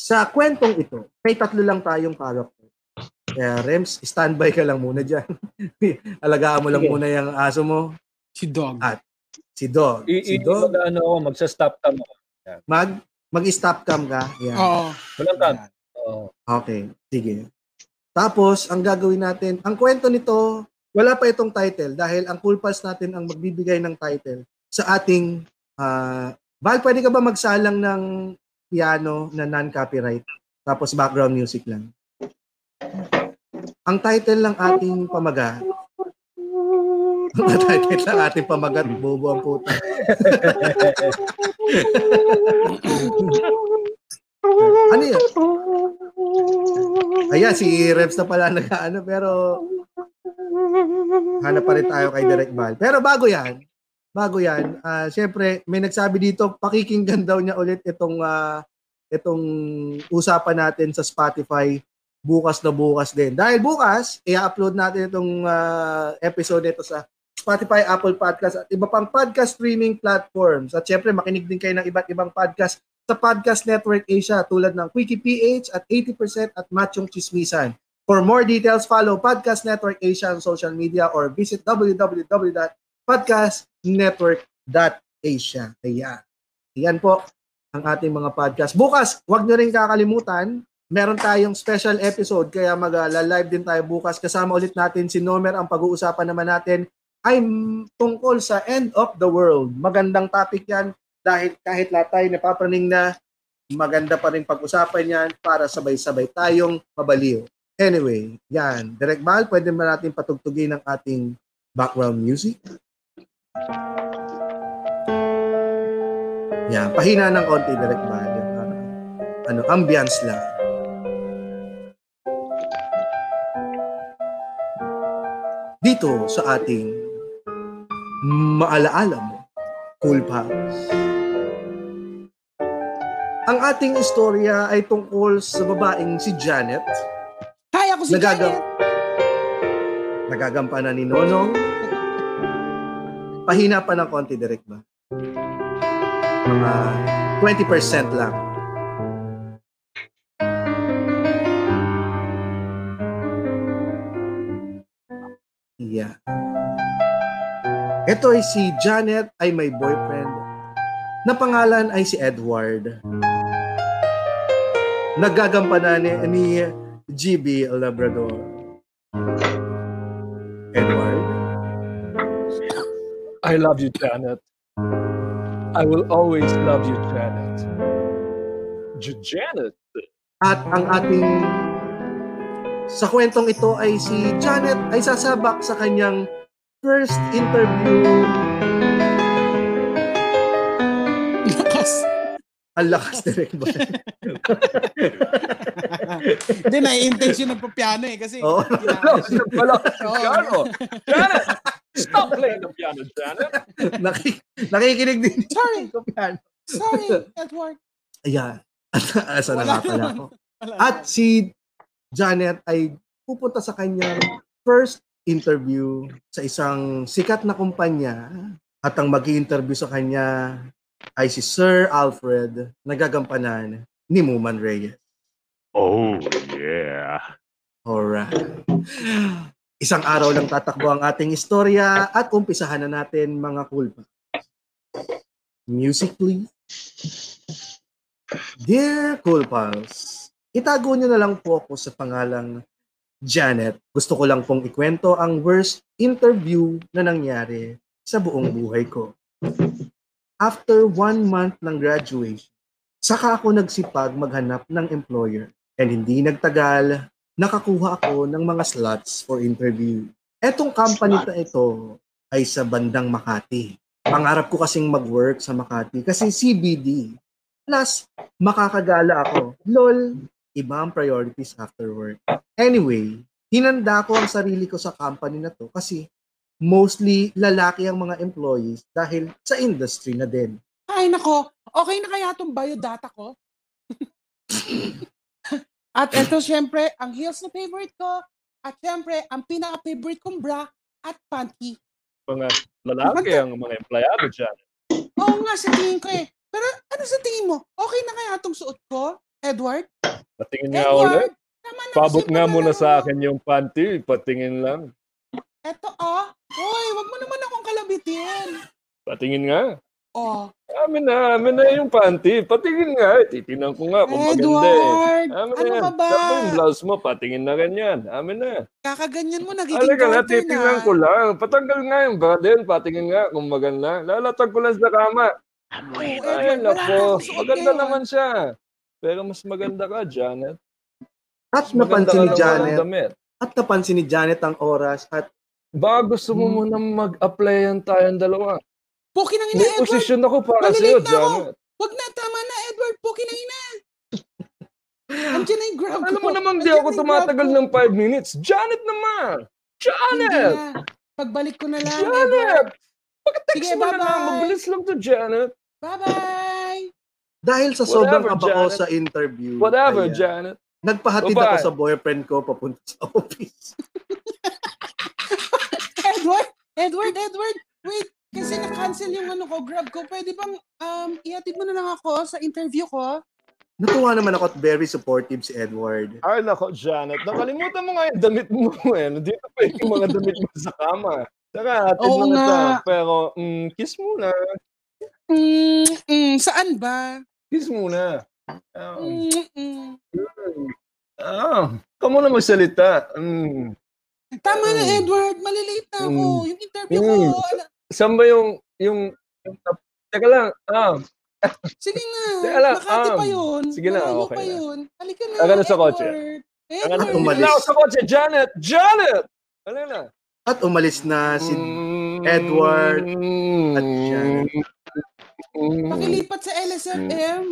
Sa kwentong ito, may tatlo lang tayong character. Kaya Rems, standby ka lang muna dyan. <laughs> Alagaan mo lang Sige. muna yung aso mo. Si Dog. Ah. Si Dog. I, Si i, Dog, ano ako, magsa-stop cam ako. mag, mag-stop cam ka. Yan. Oo. Walang cam. Oo. Okay, sige. Tapos, ang gagawin natin, ang kwento nito, wala pa itong title dahil ang Cool Pals natin ang magbibigay ng title sa ating, ah Val, pwede ka ba magsalang ng piano na non-copyright? Tapos background music lang. Ang title ng ating pamagat, ang title ng ating pamagat, bobo ang puta. ano yun? Ayan, si Reps na pala nag-ano, pero hanap pa rin tayo kay Direct Val. Pero bago yan, bago yan, ah syempre, may nagsabi dito, pakikinggan daw niya ulit itong, ah, itong usapan natin sa Spotify bukas na bukas din. Dahil bukas, i-upload natin itong ah, episode nito sa Spotify, Apple Podcast at iba pang podcast streaming platforms. At syempre, makinig din kayo ng iba't ibang podcast sa Podcast Network Asia tulad ng Quickie PH at 80% at Machong Chismisan. For more details, follow Podcast Network Asia on social media or visit www.podcastnetwork.asia. Ayan. Ayan po. ang ating mga podcast. Bukas, huwag nyo rin kakalimutan, meron tayong special episode kaya mag-live din tayo bukas. Kasama ulit natin si Nomer. Ang pag-uusapan naman natin ay tungkol sa end of the world. Magandang topic yan dahil kahit lahat tayo napapraning na, maganda pa rin pag-usapan yan para sabay-sabay tayong mabaliw. Anyway, yan. Direct Mal, pwede ba natin patugtugin ang ating background music? Yan, pahina ng konti, Direct. Yung, ah, ano, ambience lang. Dito sa ating maalaala mo, Cool Pals. Ang ating istorya ay tungkol sa babaeng si Janet Hi, ako si Nagagam- Janet. nagagampanan ni Nonong. Pahina pa ng konti, direct ba? Mga 20% lang. Yeah. Ito ay si Janet ay may boyfriend na pangalan ay si Edward. Nagagampanan ni, ni GB Labrador. Edward? I love you, Janet. I will always love you, Janet. J- Janet? At ang ating sa kwentong ito ay si Janet ay sasabak sa kanyang first interview. Lakas. Ang lakas direct ba? Hindi, nai-intention nagpa-piano eh. Kasi, Oo. kailangan- <laughs> Wala piano. Janet! Stop playing the piano, Janet! <laughs> Naki, nakikinig din. Sorry. <laughs> Ko piano. Sorry, Edward. Ayan. <laughs> Asa na nga pala ako. At si Janet ay pupunta sa kanyang first interview sa isang sikat na kumpanya at ang mag interview sa kanya ay si Sir Alfred na gagampanan ni Muman Reyes. Oh, yeah. Alright. Isang araw lang tatakbo ang ating istorya at umpisahan na natin mga kulpa. Music please. Dear Cool Pals, itago niyo na lang po ako sa pangalang Janet. Gusto ko lang pong ikwento ang worst interview na nangyari sa buong buhay ko. After one month ng graduation, saka ako nagsipag maghanap ng employer and hindi nagtagal, nakakuha ako ng mga slots for interview. Etong company na ito ay sa bandang Makati. Pangarap ko kasing mag-work sa Makati kasi CBD. Plus, makakagala ako. LOL, iba ang priorities after work. Anyway, hinanda ko ang sarili ko sa company na to kasi mostly lalaki ang mga employees dahil sa industry na din. Ay, nako. Okay na kaya itong biodata ko? <laughs> At ito, syempre, ang heels na favorite ko. At syempre, ang pinaka-favorite kong bra at panty. Mga lalaki ang mga empleyado dyan. Oo nga, sa tingin ko eh. Pero ano sa tingin mo? Okay na kaya itong suot ko, Edward? Patingin nga ulit. Pabot nga muna sa akin yung panty. Patingin lang. Eto ah. Hoy, wag mo naman akong kalabitin. Patingin nga. Oh, Amin na, amin na yung panty. Patingin nga. Titingnan ko nga kung maganda eh. Edward, Amin ano na ba? Tapos yung blouse mo, patingin na rin yan. Amin na. Kakaganyan mo, nagiging Alaga na, titingnan na. ko lang. Patanggal nga yung bra din. Patingin nga kung maganda. Lalatag ko lang sa kama. Amoy. Oo, Ay, Edward, wala nako. Maganda ngayon. naman siya. Pero mas maganda ka, Janet. At Mas maganda napansin ni Janet, damit. at napansin ni Janet ang oras at Baka gusto mo Hmm. muna mag-applyan tayong dalawa. Puki ng ina, May Edward. posisyon ako para Malilate sa'yo, na ako. Janet. Wag na, tama na, Edward. Puki ng ina. Andiyan na yung grab ko. Alam mo namang di Andiyan ako na yung tumatagal grab ko. ng 5 minutes. Janet naman! Hindi Janet! na. Pagbalik ko na lang, Edward. Janet! Pagka-text Sige, mo na lang. bye-bye. Mabilis lang to, Janet. Bye-bye. dahil sa sobrang Whatever, aba ko Janet. sa interview, Whatever, ay, ah, Janet. nagpahatid Bye-bye. ako sa boyfriend ko papunta sa office. <laughs> Edward, Edward, Edward. Wait, kasi na-cancel yung ano ko, grab ko. Pwede bang um, ihatid mo na lang ako sa interview ko? Natuwa naman ako at very supportive si Edward. Ay, nako, Janet. Nakalimutan mo nga yung damit mo <laughs> eh. Nandito pa yung mga damit mo sa kama. Saka, atid Oo na nga. Pero, mm, kiss muna. Mm, mm, saan ba? Kiss muna. Um, Mm-mm. ah, ka muna magsalita. Mm. Tama na, Mm. Edward. Malilate na ako. Mm. Yung interview ko. Mm. ala- Saan ba yung, yung, yung teka lang, ah, Sige na. <laughs> Teka lang, Makati pa um, yun. sige na, Malayo okay pa na. yun. Halika na, na sa kotse. Edward. umalis. na ako sa kotse, Janet! Janet! Ano na? At umalis na si Mm. Edward at Janet. Mm. Pakilipat sa LSFM.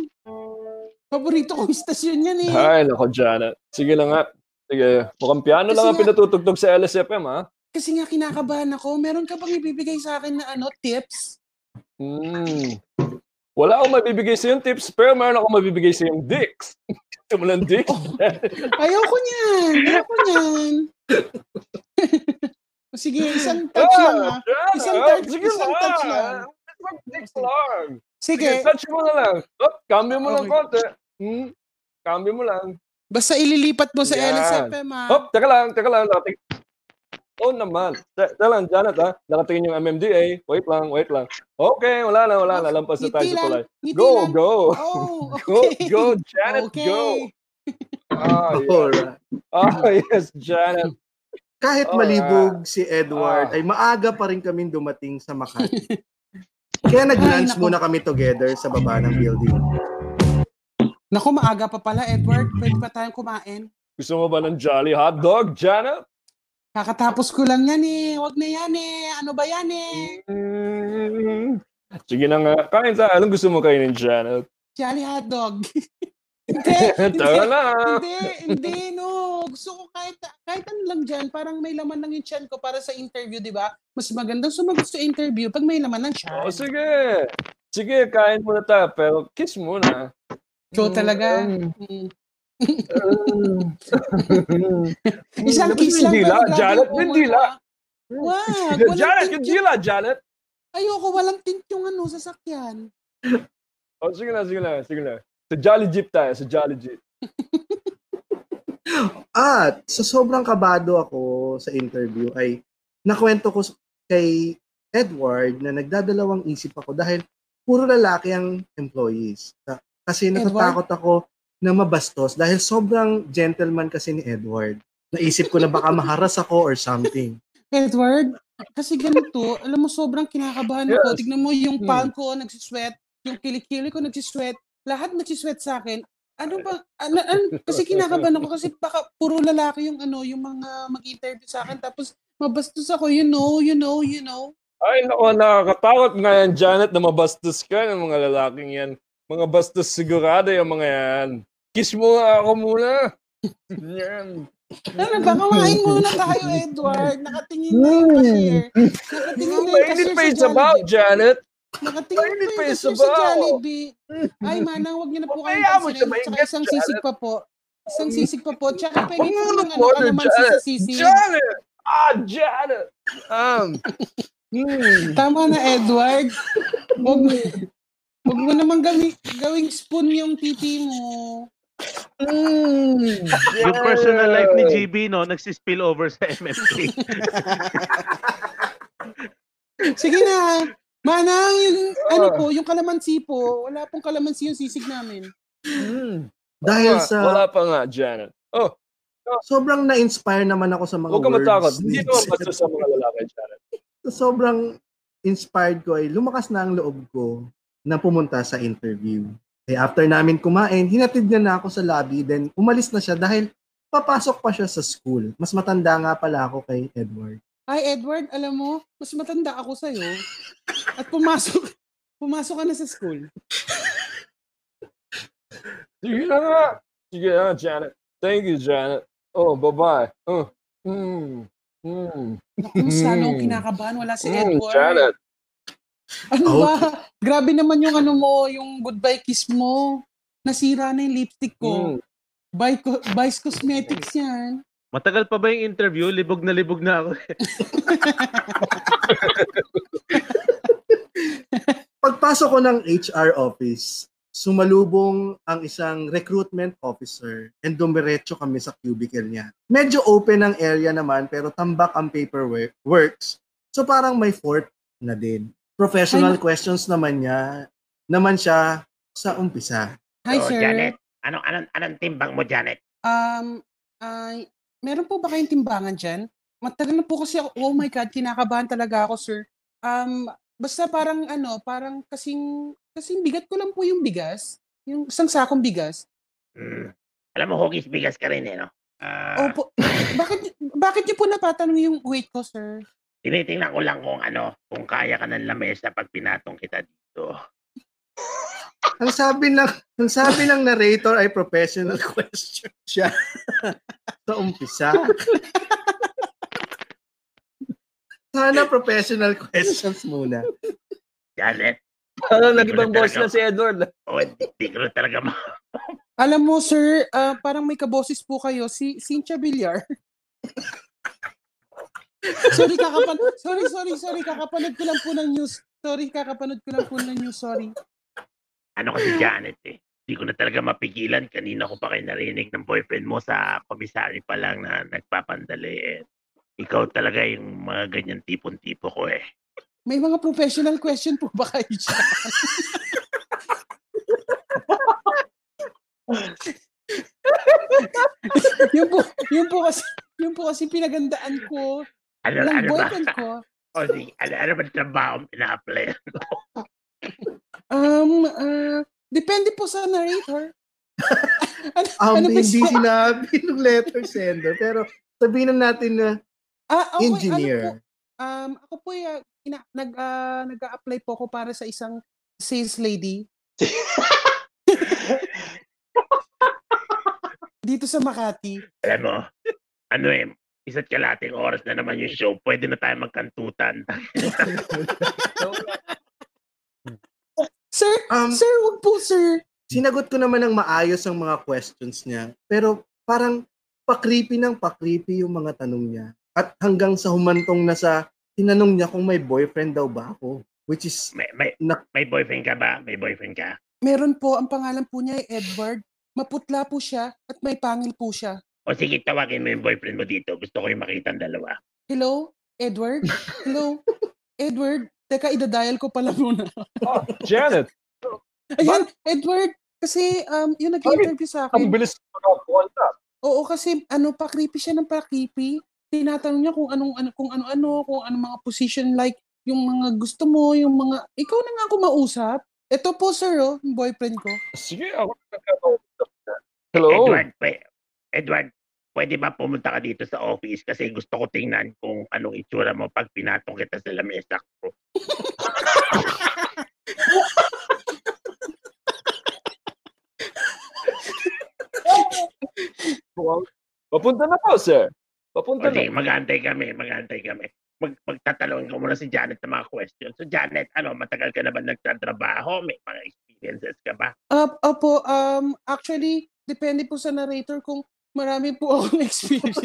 Paborito kong istasyon yan eh. Ay, nako, Janet. Sige lang nga. Sige, mukhang piano Kasi lang ang pinatutugtog sa LSFM, ha? Kasi nga kinakabahan ako. Meron ka bang ibibigay sa akin na ano, tips? Hmm. Wala akong mabibigay sa yung tips, pero meron akong mabibigay sa yung dicks. <laughs> Ng dicks? Ayoko niyan. Ayoko niyan. <laughs> Sige, isang touch lang ha. Janet, Isang ah, touch- sige isang lang. touch lang. Dicks lang. Sige, Sige, touch mo na lang. Oh, cambio mo lang Okay. konti. Hmm. Cambio mo lang. basta ililipat mo sa Yan. LSFM ha. Oh, teka lang, teka lang. Nakating... Oh naman. Lang, Janet, ha? Nakatingin yung MMDA. Wait lang, wait lang. Okay, wala na, wala na. Lampas na tayo sa tulay. Go, lang. go. Oh, <laughs> Go, okay. go, Janet, okay. go. Ah, yes. Alright. Ah, <laughs> yes, Janet. Kahit Alright. malibog si Edward, Ah. ay maaga pa rin kaming dumating sa Makati. Kaya nag-lunch muna kami together sa baba ng building. Naku, maaga pa pala, Edward. Pwede pa tayong kumain. Gusto mo ba ng Jolly Hot Dog, Janet? Kakatapos ko lang yan eh. Huwag na yan eh. Ano ba yan eh? Mm. Sige na nga. Kain sa Anong gusto mo kainin, Janet? Jolly hotdog. <laughs> hindi, <laughs> hindi, hindi, hindi, no. Gusto ko kahit, kahit ano lang dyan, parang may laman lang yung chan ko para sa interview, di ba? Mas magandang sumagot sa interview pag may laman ng chan. Oh, sige. Sige, kain muna tayo. Pero kiss muna. Ikaw talaga. Mm. Mm. Mm. Isang kiss lang. dila, Janet, yung dila. Wag, <laughs> Janet, yung dila, Janet. Ayoko, walang tint yung ano, sasakyan. <laughs> Oh, sige na, sige na, sige na. Sa Jolly Jeep tayo, sa Jolly Jeep. <laughs> At sa sobrang kabado ako sa interview ay nakwento ko kay Edward na nagdadalawang isip ako dahil puro lalaki ang employees. Ka- Kasi natatakot ako na mabastos dahil sobrang gentleman kasi ni Edward. Naisip ko na baka maharas ako or something. <laughs> Edward, kasi ganito, alam mo, sobrang kinakabahan ako. Yes. Tignan mo yung Hmm. palm ko, nagsisweat. Yung kilikili ko, nagsisweat. Lahat nagsisweat sa akin. Ano ba, ano, ano, kasi kinakabahan ako kasi baka puro lalaki yung ano, yung mga mag-interview sa akin. Tapos mabastos ako, you know, you know, you know. Ay, naku, nakakatakot nga yan, Janet, na mabastos ka ng mga lalaking yan. Mga bastos sigurado yung mga yan. Kiss mo nga ako muna. yan. Ano ba, kumain muna <laughs> tayo, Edward. Nakatingin na yung cashier. Nakatingin na yung cashier pa sa Jollibee. Janet. Nakatingin pa yung cashier sa. Jollibee. <laughs> Ay, manang, wag niyo na po siya pansinin. Tsaka isang sisig pa po. Isang sisig pa po. Tsaka pwede mo po na yung ano, kalamansi sa Janet. sisig. Janet! Ah, Janet! Um, hmm. Tama na, Edward. Huwag mo, <laughs> huwag mo naman gawing, gawing spoon yung titi mo. Mm, Yung personal life ni. GB, no, nagsispill over sa MMK. <laughs> Sige na. Manang, yung ano po, yung kalamansi po, wala pong kalamansi yung sisig namin. Mm. Dahil Wala- sa Wala pa nga, Janet. Oh, sobrang na-inspire naman ako sa mga huwag ka words. matakot. Hindi naman basta sa mga lalaki, Janet. sobrang inspired ko ay lumakas na ang loob ko na pumunta sa interview. Eh after namin kumain, hinatid niya na ako sa lobby, then umalis na siya dahil papasok pa siya sa school. Mas matanda nga pala ako kay Edward. Ay, Edward, alam mo, mas matanda ako sa'yo. At pumasok, pumasok ka na sa school. Sige na nga. Sige na, Janet. Thank you, Janet. Oh, bye-bye. Oh. Mm. Mm. Naku, mas lalo akong kinakabahan. Wala si Mm, Edward. Janet. <laughs> Ano Oh. ba? Grabe naman yung ano mo, yung goodbye kiss mo. Nasira na yung lipstick ko. Mm. By, Vice Cosmetics yan. Matagal pa ba yung interview? Libog na libog na ako. <laughs> Pagpasok ko ng HR office, sumalubong ang isang recruitment officer and dumiretso kami sa cubicle niya. Medyo open ang area naman pero tambak ang paperwork works. So parang may fourth na din. Professional Ay, questions naman niya naman siya. sa umpisa. Hi, So, sir. Janet, anong, anong, anong timbang mo, Janet? Um, ay, meron po ba kayong timbangan dyan? Matagal na po kasi ako, oh my God, kinakabahan talaga ako, sir. Um, basta parang ano, parang kasing, kasing bigat ko lang po yung bigas. Yung isang sakong bigas. Hmm. Alam mo, hugis bigas ka rin eh, no? Ah, Opo, bakit, bakit niyo po napatanong yung weight ko, sir? Tinitingnan ko lang kung ano, kung kaya ka ng lamesa pag pinatong kita dito. <laughs> Ang sabi ng ang sabi ng narrator ay professional <laughs> question siya <laughs> sa umpisa. Sana professional questions muna. Janet, Parang nag-ibang na boss talaga- na si Edward. oh, hindi, ko na talaga ma... Alam mo, sir, ah, parang may kaboses po kayo, si Cynthia Villar. Sorry, kakapan sorry, sorry, sorry, kakapanood ko lang po ng news. Sorry, kakapanood ko lang po ng news, sorry. Ano kasi Janet eh. Hindi ko na talaga mapigilan. Kanina ko pa kayo narinig ng boyfriend mo sa komisari pa lang na nagpapandali. Eh. Ikaw talaga yung mga ganyan tipon-tipo ko eh. May mga professional question po ba kayo dyan? <laughs> yun po, yun po kasi, yun po kasi pinagandaan ko Ano, ng ano ba? boyfriend ko. <laughs> O sige, ano, ano ba trabaho ang pina-apply? <laughs> Um, ah, depende po sa narrator. <laughs> ano, Um, ano ba hindi siya? sinabi ng letter sender pero sabihin na natin na Ah, okay, engineer. Ano po, um, ako po yung ina, nag, ah, nag-a-apply po ako para sa isang sales lady. Dito sa Makati. Alam mo, ano eh, isa't kalating oras na naman yung show. Pwede na tayo magkantutan. Sir, Um, sir, wag po, sir. sinagot ko naman ng maayos ang mga questions niya. Pero parang pa-creepy ng pa-creepy yung mga tanong niya. At hanggang sa humantong na sa tinanong niya kung may boyfriend daw ba ako. Which is, May, may, Nak- may boyfriend ka ba? May boyfriend ka? Meron po, ang pangalan po niya ay Edward. Maputla po siya at may pangil po siya. O sige, tawagin mo yung boyfriend mo dito. Gusto ko yung makita ang dalawa. Hello, Edward? Hello, <laughs> Edward? Teka, idadial ko pala muna. Oh, Janet, Ayan, Edward, kasi um, yung nag-interview sa ang akin, bilis makakonta. oo kasi ano, pa-creepy siya ng pa-creepy. Tinatanong niya kung anong ano kung ano-ano, kung anong mga position like yung mga gusto mo, yung mga ikaw na nga ako mausap. Ito po sir, oh, yung boyfriend ko. Sige, ako na. Hello? Edward, Edward, pwede ba pumunta ka dito sa office kasi gusto ko tingnan kung anong itsura mo pag pinatong kita sa lamesa ko. Papunta na po, sir. Papunta O sige, na. mag-aantay kami, mag-aantay kami. Mag magtatalon ko muna si Janet ng mga questions. So Janet, ano, matagal ka na ba nagtatrabaho? May mga experiences ka ba? Up, opo, um, actually, depende po sa narrator kung marami po akong <laughs> experience.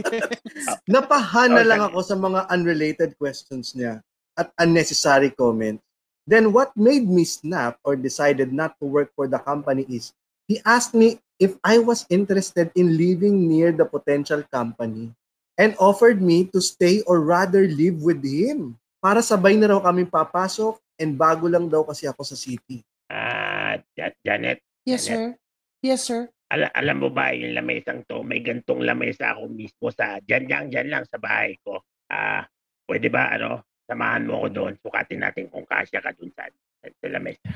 <laughs> napahana Okay. lang ako sa mga unrelated questions niya at unnecessary comments. Then what made me snap or decided not to work for the company is he asked me if I was interested in living near the potential company and offered me to stay or rather live with him. Para sabay na raw kami papasok and bago lang daw kasi ako sa city. Ah, Ja- Janet, yes, sir. Yes, sir. Ala- alam mo ba yung lamesang to? May gantong lamesa ako mismo sa dyan lang, dyan lang sa bahay ko. Ah, pwede ba ano, samahan mo ko doon. Sukatin natin kung kasya ka doon sa, sa, sa lamesa.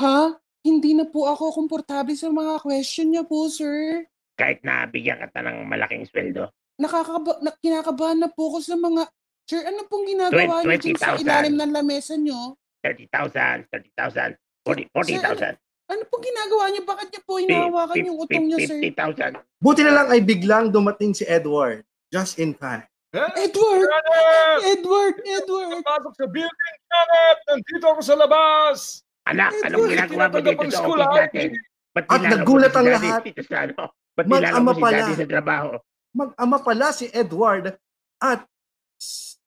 Ha? Hindi na po ako komportable sa mga question niya po, sir. Kahit na bigyan ka ng malaking sweldo. Nakakaba, na, kinakabahan na po ako sa mga... Sir, ano pong ginagawa niyo dyan sa 20,000. ilalim ng lamesa niyo? 30,000, 30,000, 40 40,000. Ano pong ginagawa niyo? Bakit niyo po hinahawakan yung utong niyo, sir? 50,000. Buti na lang ay biglang dumating si Edward. Just in time. Edward! Janet! Edward! Edward! Pasok sa building, Janet! Nandito ako sa labas! Anak, Eh, anong ginagawa mo dito sa school, office ah? natin? Ba't At nagulat ang lahat. Ano? Ba't Mag-ama nilalang mo si pala. Daddy sa trabaho? mag-ama pala si Edward at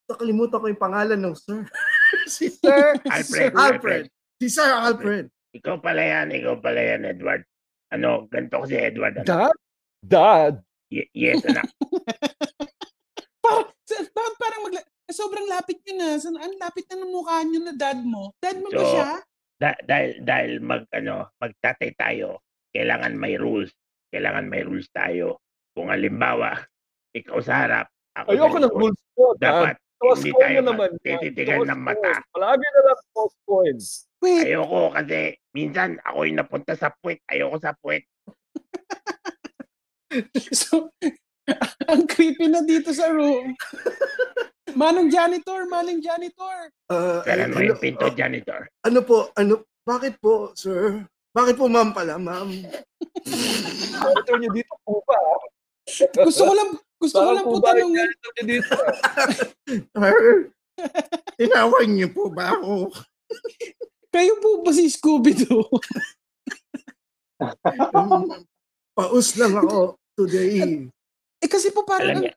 nakalimutan ko yung pangalan ng sir. <laughs> si Sir Alfred, Sir Alfred. Si Sir Alfred. Ikaw pala yan, ikaw pala yan, Edward. Ano, ganito ko si Edward. Ano? Dad? Dad? Y- yes, anak. <laughs> Parang, bakit parang magla... Sobrang lapit niyo na. San- Ang lapit na ng mukha niyo na dad mo. Dad mo ba So, siya? da- dahil dahil mag ano, magtatay tayo, kailangan may rules. Kailangan may rules tayo. Kung halimbawa, ikaw sa harap, ako Ayoko ng rules ko. dapat Toss hindi coin tayo na naman. tititigan ng mata. Palagi na lang toss coins. Wait, Ayoko kasi minsan ako yung napunta sa puwet. Ayoko sa puwet. <laughs> so, ang creepy na dito sa room. Manong janitor, manong janitor. Ah, Kailan mo ano, yung pinto, janitor? ano po, ano, bakit po, sir? Bakit po, ma'am pala, ma'am? Monitor niyo dito po ba? Gusto ko lang, gusto ko lang po tanongin. Monitor niyo dito. <laughs> Sir, tinawag niyo po ba ako? <laughs> Kayo po ba si Scooby-Doo? <laughs> Paus lang ako today. eh kasi po parang, Alam niyo,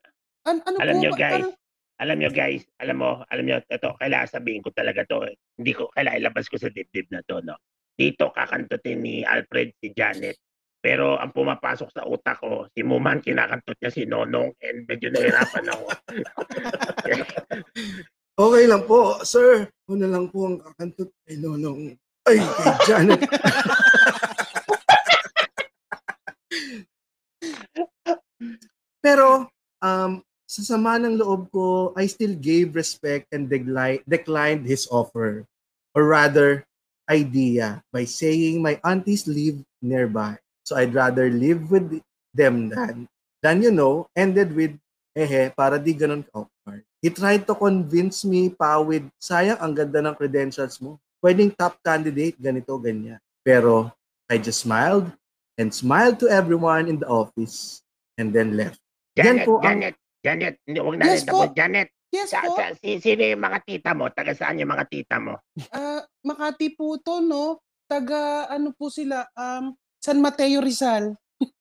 an, ano alam po, niyo, guys, parang, alam nyo guys, alam mo, alam nyo, ito, kailangan sabihin ko talaga to. eh. Hindi ko, kailangan ilabas ko sa dibdib na to, no? Dito kakantutin ni Alfred si Janet. Pero ang pumapasok sa utak ko, si Muman kinakantot niya si Nonong and medyo nahirapan ako. <laughs> Okay lang po, sir. Ako na lang po ang kakantot kay Nonong. Ay, kay Janet. Pero, um, sa sama ng loob ko, I still gave respect and decli- declined his offer. Or rather, idea by saying my aunties live nearby. So I'd rather live with them than, than you know, ended with, ehe, para di ganun ka-awkward. He tried to convince me pa with, sayang ang ganda ng credentials mo. Pwedeng top candidate, ganito, ganyan. Pero I just smiled and smiled to everyone in the office and then left. Yan Janet, po ang- Janet, Janet, hindi, huwag Yes natin po. tapos. Janet, yes sa, po, sa, si, sino yung mga tita mo? Taga saan yung mga tita mo? ah, Makati po to, no? Taga, ano po sila, um, San Mateo Rizal.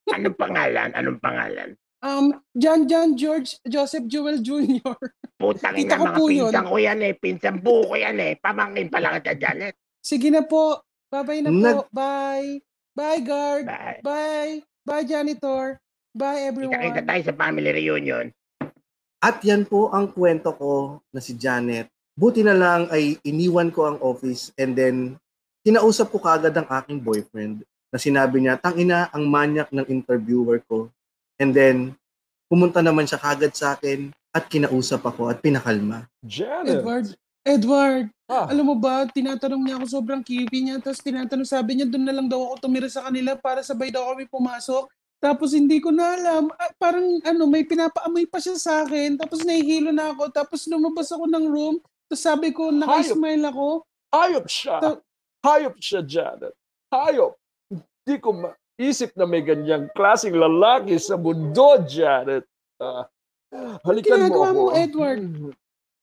Anong pangalan? Anong pangalan? Um, John John George Joseph Jewel Jr. Putang <laughs> ina, ko mga po yun. pinsan ko yan eh. Pinsan buo ko yan eh. Pamangkin pala kita, Janet. Sige na po. Bye-bye na Nag- po. Bye. Bye, guard. Bye. Bye. Bye, janitor. Bye, everyone. Kita-kita tayo sa family reunion. At yan po ang kwento ko na si Janet. Buti na lang ay iniwan ko ang office and then kinausap ko kagad ang aking boyfriend na sinabi niya, tangina ang manyak ng interviewer ko. And then, pumunta naman siya kagad sa akin at kinausap ako at pinakalma. Janet. Edward. Edward. Ah. Alam mo ba, tinatanong niya ako sobrang creepy niya. Tapos tinatanong, sabi niya, doon na lang daw ako tumira sa kanila para sabay daw kami pumasok. Tapos hindi ko na alam. Ah, parang ano, may pinapaamoy pa siya sa akin. Tapos nahihilo na ako. Tapos lumabas ako ng room. Tapos sabi ko, naka-smile ako. Hayop siya. Ta- Hayop siya, Janet. Hayop. Hindi ko maisip na may ganyang klaseng lalaki sa mundo, Janet. Ah, halikan mo ginagawa ako. mo, Edward?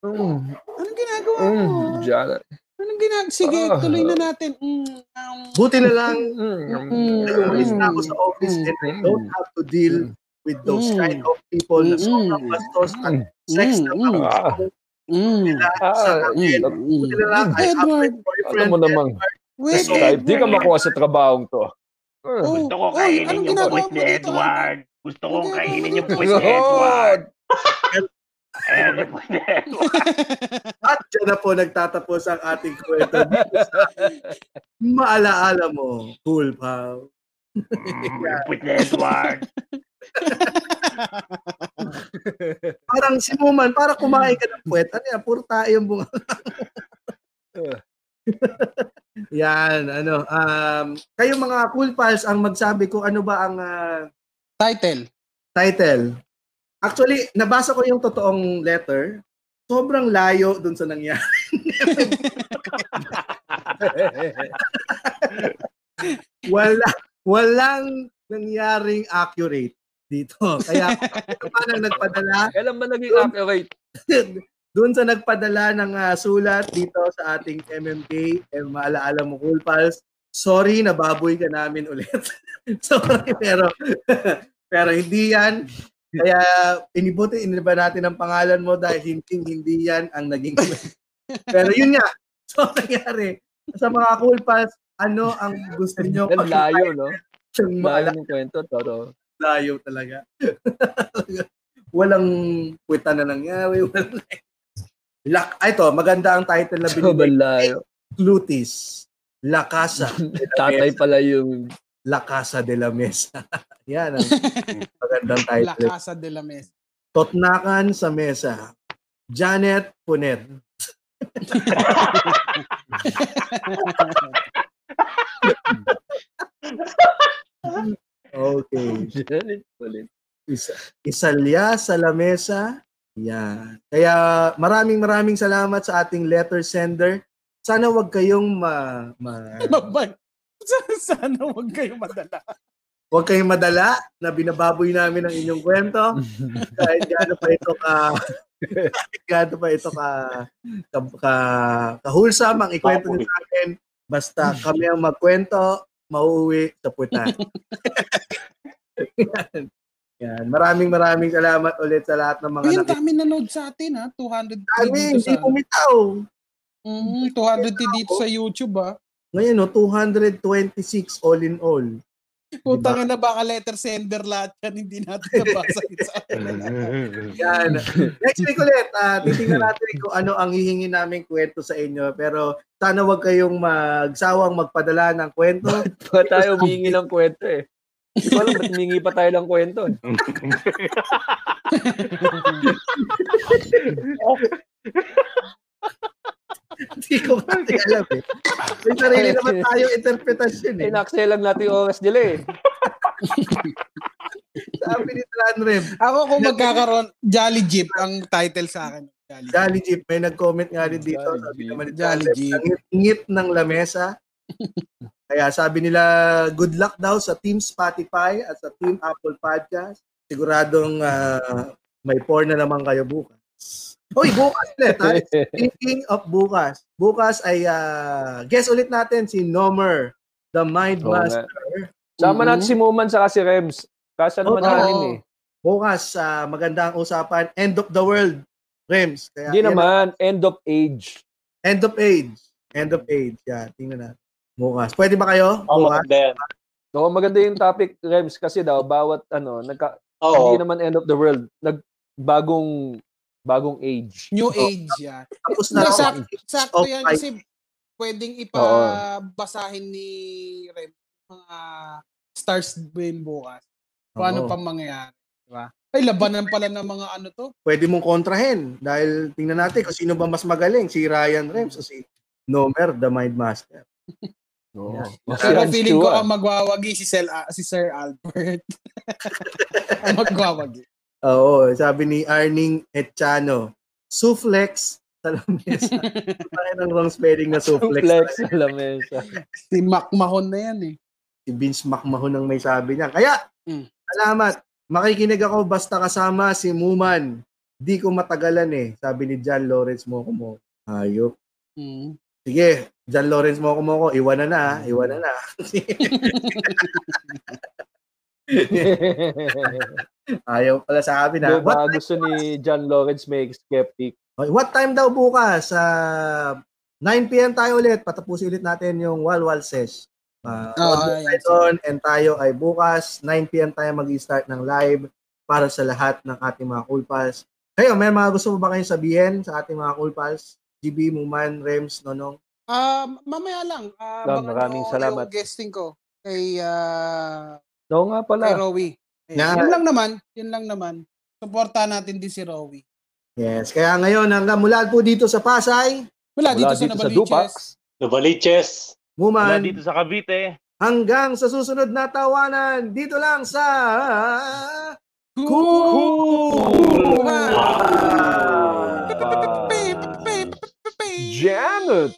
Mm, Anong ginagawa mo? mm, Janet. Anong ginagawa? Sige, Ah. tuloy na natin. Mm, um, Buti na lang, Mm, umalis na ako sa office and I don't have to deal with those Mm. kind of people na Mm. sobrang bastos at sex na Mm, mm. Ah, mm, nila sa ah, akin. mm, Buti na lang, I have my Edward. alam mo namang, Wait, So, kahit di ka makuha sa trabahong to. Mm. Oh, Gusto ko oy, kainin anong yung ginagawa puwit mo ni dito, Edward. Gusto kong kainin yung mo puwit ni Edward. <laughs> At dyan na po nagtatapos ang ating kwento. Maalaala mo, cool pal. Mm, <laughs> puwit ni Edward. <laughs> Parang si Muman, para kumain ka ng puwet. Ano yan, puro tayo yung bunga. Yan, ano. Um, kayo mga cool pals ang magsabi kung ano ba ang ah, Title. title. Actually, nabasa ko yung totoong letter. Sobrang layo dun sa nangyari. <laughs> Wala, walang nangyaring accurate dito. Kaya kung paano nagpadala, Kailan ba naging accurate? <laughs> doon sa nagpadala ng ah, sulat dito sa ating MMK, eh, maalaala mo, Cool Pals, sorry, nababoy ka namin ulit. <laughs> sorry, pero <laughs> pero hindi yan. Kaya inibuti, iniba natin ang pangalan mo dahil hindi, hindi yan ang naging <laughs> Pero yun nga, so nangyari. Sa mga Cool Pals, ano ang gusto nyo? Ang layo, no? Layo ng kwento, toro. layo talaga. Walang puwita na nangyari. Walang... Lak, ito, maganda ang title na Sobrang binigay. layo. Glutis. La Casa. <laughs> Tatay pala yung La Casa de la Mesa. <laughs> Yan ang <laughs> magandang La title. Casa de la Mesa. Totnakan sa Mesa. Janet Punet. Okay. Janet ulit. Isa, isalya sa lamesa. Yan. Kaya maraming maraming salamat sa ating letter sender. Sana wag kayong ma, ma. <laughs> Sana huwag kayo madala. wag kayong madala na binababoy namin ang inyong kwento. <laughs> Kahit gaano pa ito ka <laughs> gaano pa ito ka ka, ka kahulsam ang ikwento niyo sa akin. Basta kami ang magkwento, mauuwi sa putan. Yan. Maraming maraming salamat ulit sa lahat ng mga Ayun, nakikita. dami nanood sa atin ha. 200 Kami, dito hindi sa, pumitaw. Mhm, 200 dito sa YouTube ha. Ngayon, no, 226 all in all. Putang ina baka letter sender lahat yan. Hindi natin nabasa sa <laughs> Yan. Next week ulit, ah, titingnan <laughs> natin kung ano ang hihingi naming kwento sa inyo. Pero sana wag kayong magsawang magpadala ng kwento. Pa tayo humingi ng kwento eh. Hindi ko alam ba't humingi pa tayo ng kwento eh. Hindi ko kasi alam eh. May sarili naman tayo interpretasyon eh. Eh, nakselang natin yung oras nila eh. Sabi ni Tranrem, Ako kung magkakaroon, Jolly Jeep ang title sa akin. Jolly Jeep. Jolly Jeep, may nag-comment nga rin dito. Jolly Sabi Jeep. naman ni Jolly Jeep. ang ngit ng lamesa. Kaya sabi nila, good luck daw sa Team Spotify at sa Team Apple Podcast. Siguradong ah, may porn na naman kayo bukas. Uy, bukas ulit. ha? <laughs> Speaking of bukas, bukas ay ah, guest ulit natin si Nomer, the Mind. Master. Sama Mhm. natin si Muman saka si Rems. Kasa naman Oo. namin eh. Bukas, ah, magandang usapan. End of the world, Rems. Hindi naman, end of age. End of age. End of age. Yan, tingnan natin. Bukas. Pwede ba kayo? Oh, Bukas? maganda yan. No, maganda yung topic, Rems, kasi daw, bawat ano, nagka, Oo. hindi naman end of the world. Nag, bagong, age. New Oo. age yan. Tapos na ako. sak- sakto yan life. kasi pwedeng ipabasahin ni Rem mga stars din bukas. Kung ano Oo. pa mangyayari. Diba? Ay, labanan pala ng mga ano to. Pwede mong kontrahin. Dahil tingnan natin kung sino ba mas magaling. Si Ryan Rems o si Nomer, the Mind Master. <laughs> No. Yan. O, si Pero feeling ko ang magwawagi si, Sel, ah, si Sir Albert. <laughs> ang magwawagi. Oo, sabi ni Arning Echano, Suflex sa lamesa. <laughs> Bakit ang wrong spelling na Suflex? Flex sa lamesa. Si Mac Mahon na yan eh. Si Vince McMahon ang may sabi niya. Kaya, Mm. salamat. Makikinig ako basta kasama si Muman. Di ko matagalan eh. Sabi ni John Lawrence Mokomo. Ayop. Mm. Sige, John Lawrence Mokomo ko, iwan na na. ah. Iwan na na. <laughs> Ayaw pala sa amin ha. Diba, What, gusto ni John Lawrence make skeptic. what time daw bukas? Sa 9pm tayo ulit. Patapusin ulit natin yung Walwal Sesh. Uh, Ah, tayo doon, and tayo ay bukas 9pm tayo mag-start ng live para sa lahat ng ating mga cool pals. Kayo, may mga gusto mo ba kayong sabihin sa ating mga cool pals? GB, Muman, Rems, Nonong? Ah, mamaya lang. Ah, Ma'am, baka maraming yung- salamat. Yung guesting ko kay ah, Oo nga kay pala. Rowie. Eh, Na- Yun lang naman. Yun lang naman. Suportahan natin din si Rowie. Yes, kaya ngayon hanggang mula po dito sa Pasay, Wala, dito, sa dito sa Nabaliches. Novaliches. Mula Muman, dito sa Cavite. hanggang sa susunod na tawanan dito lang sa Cool! Janet!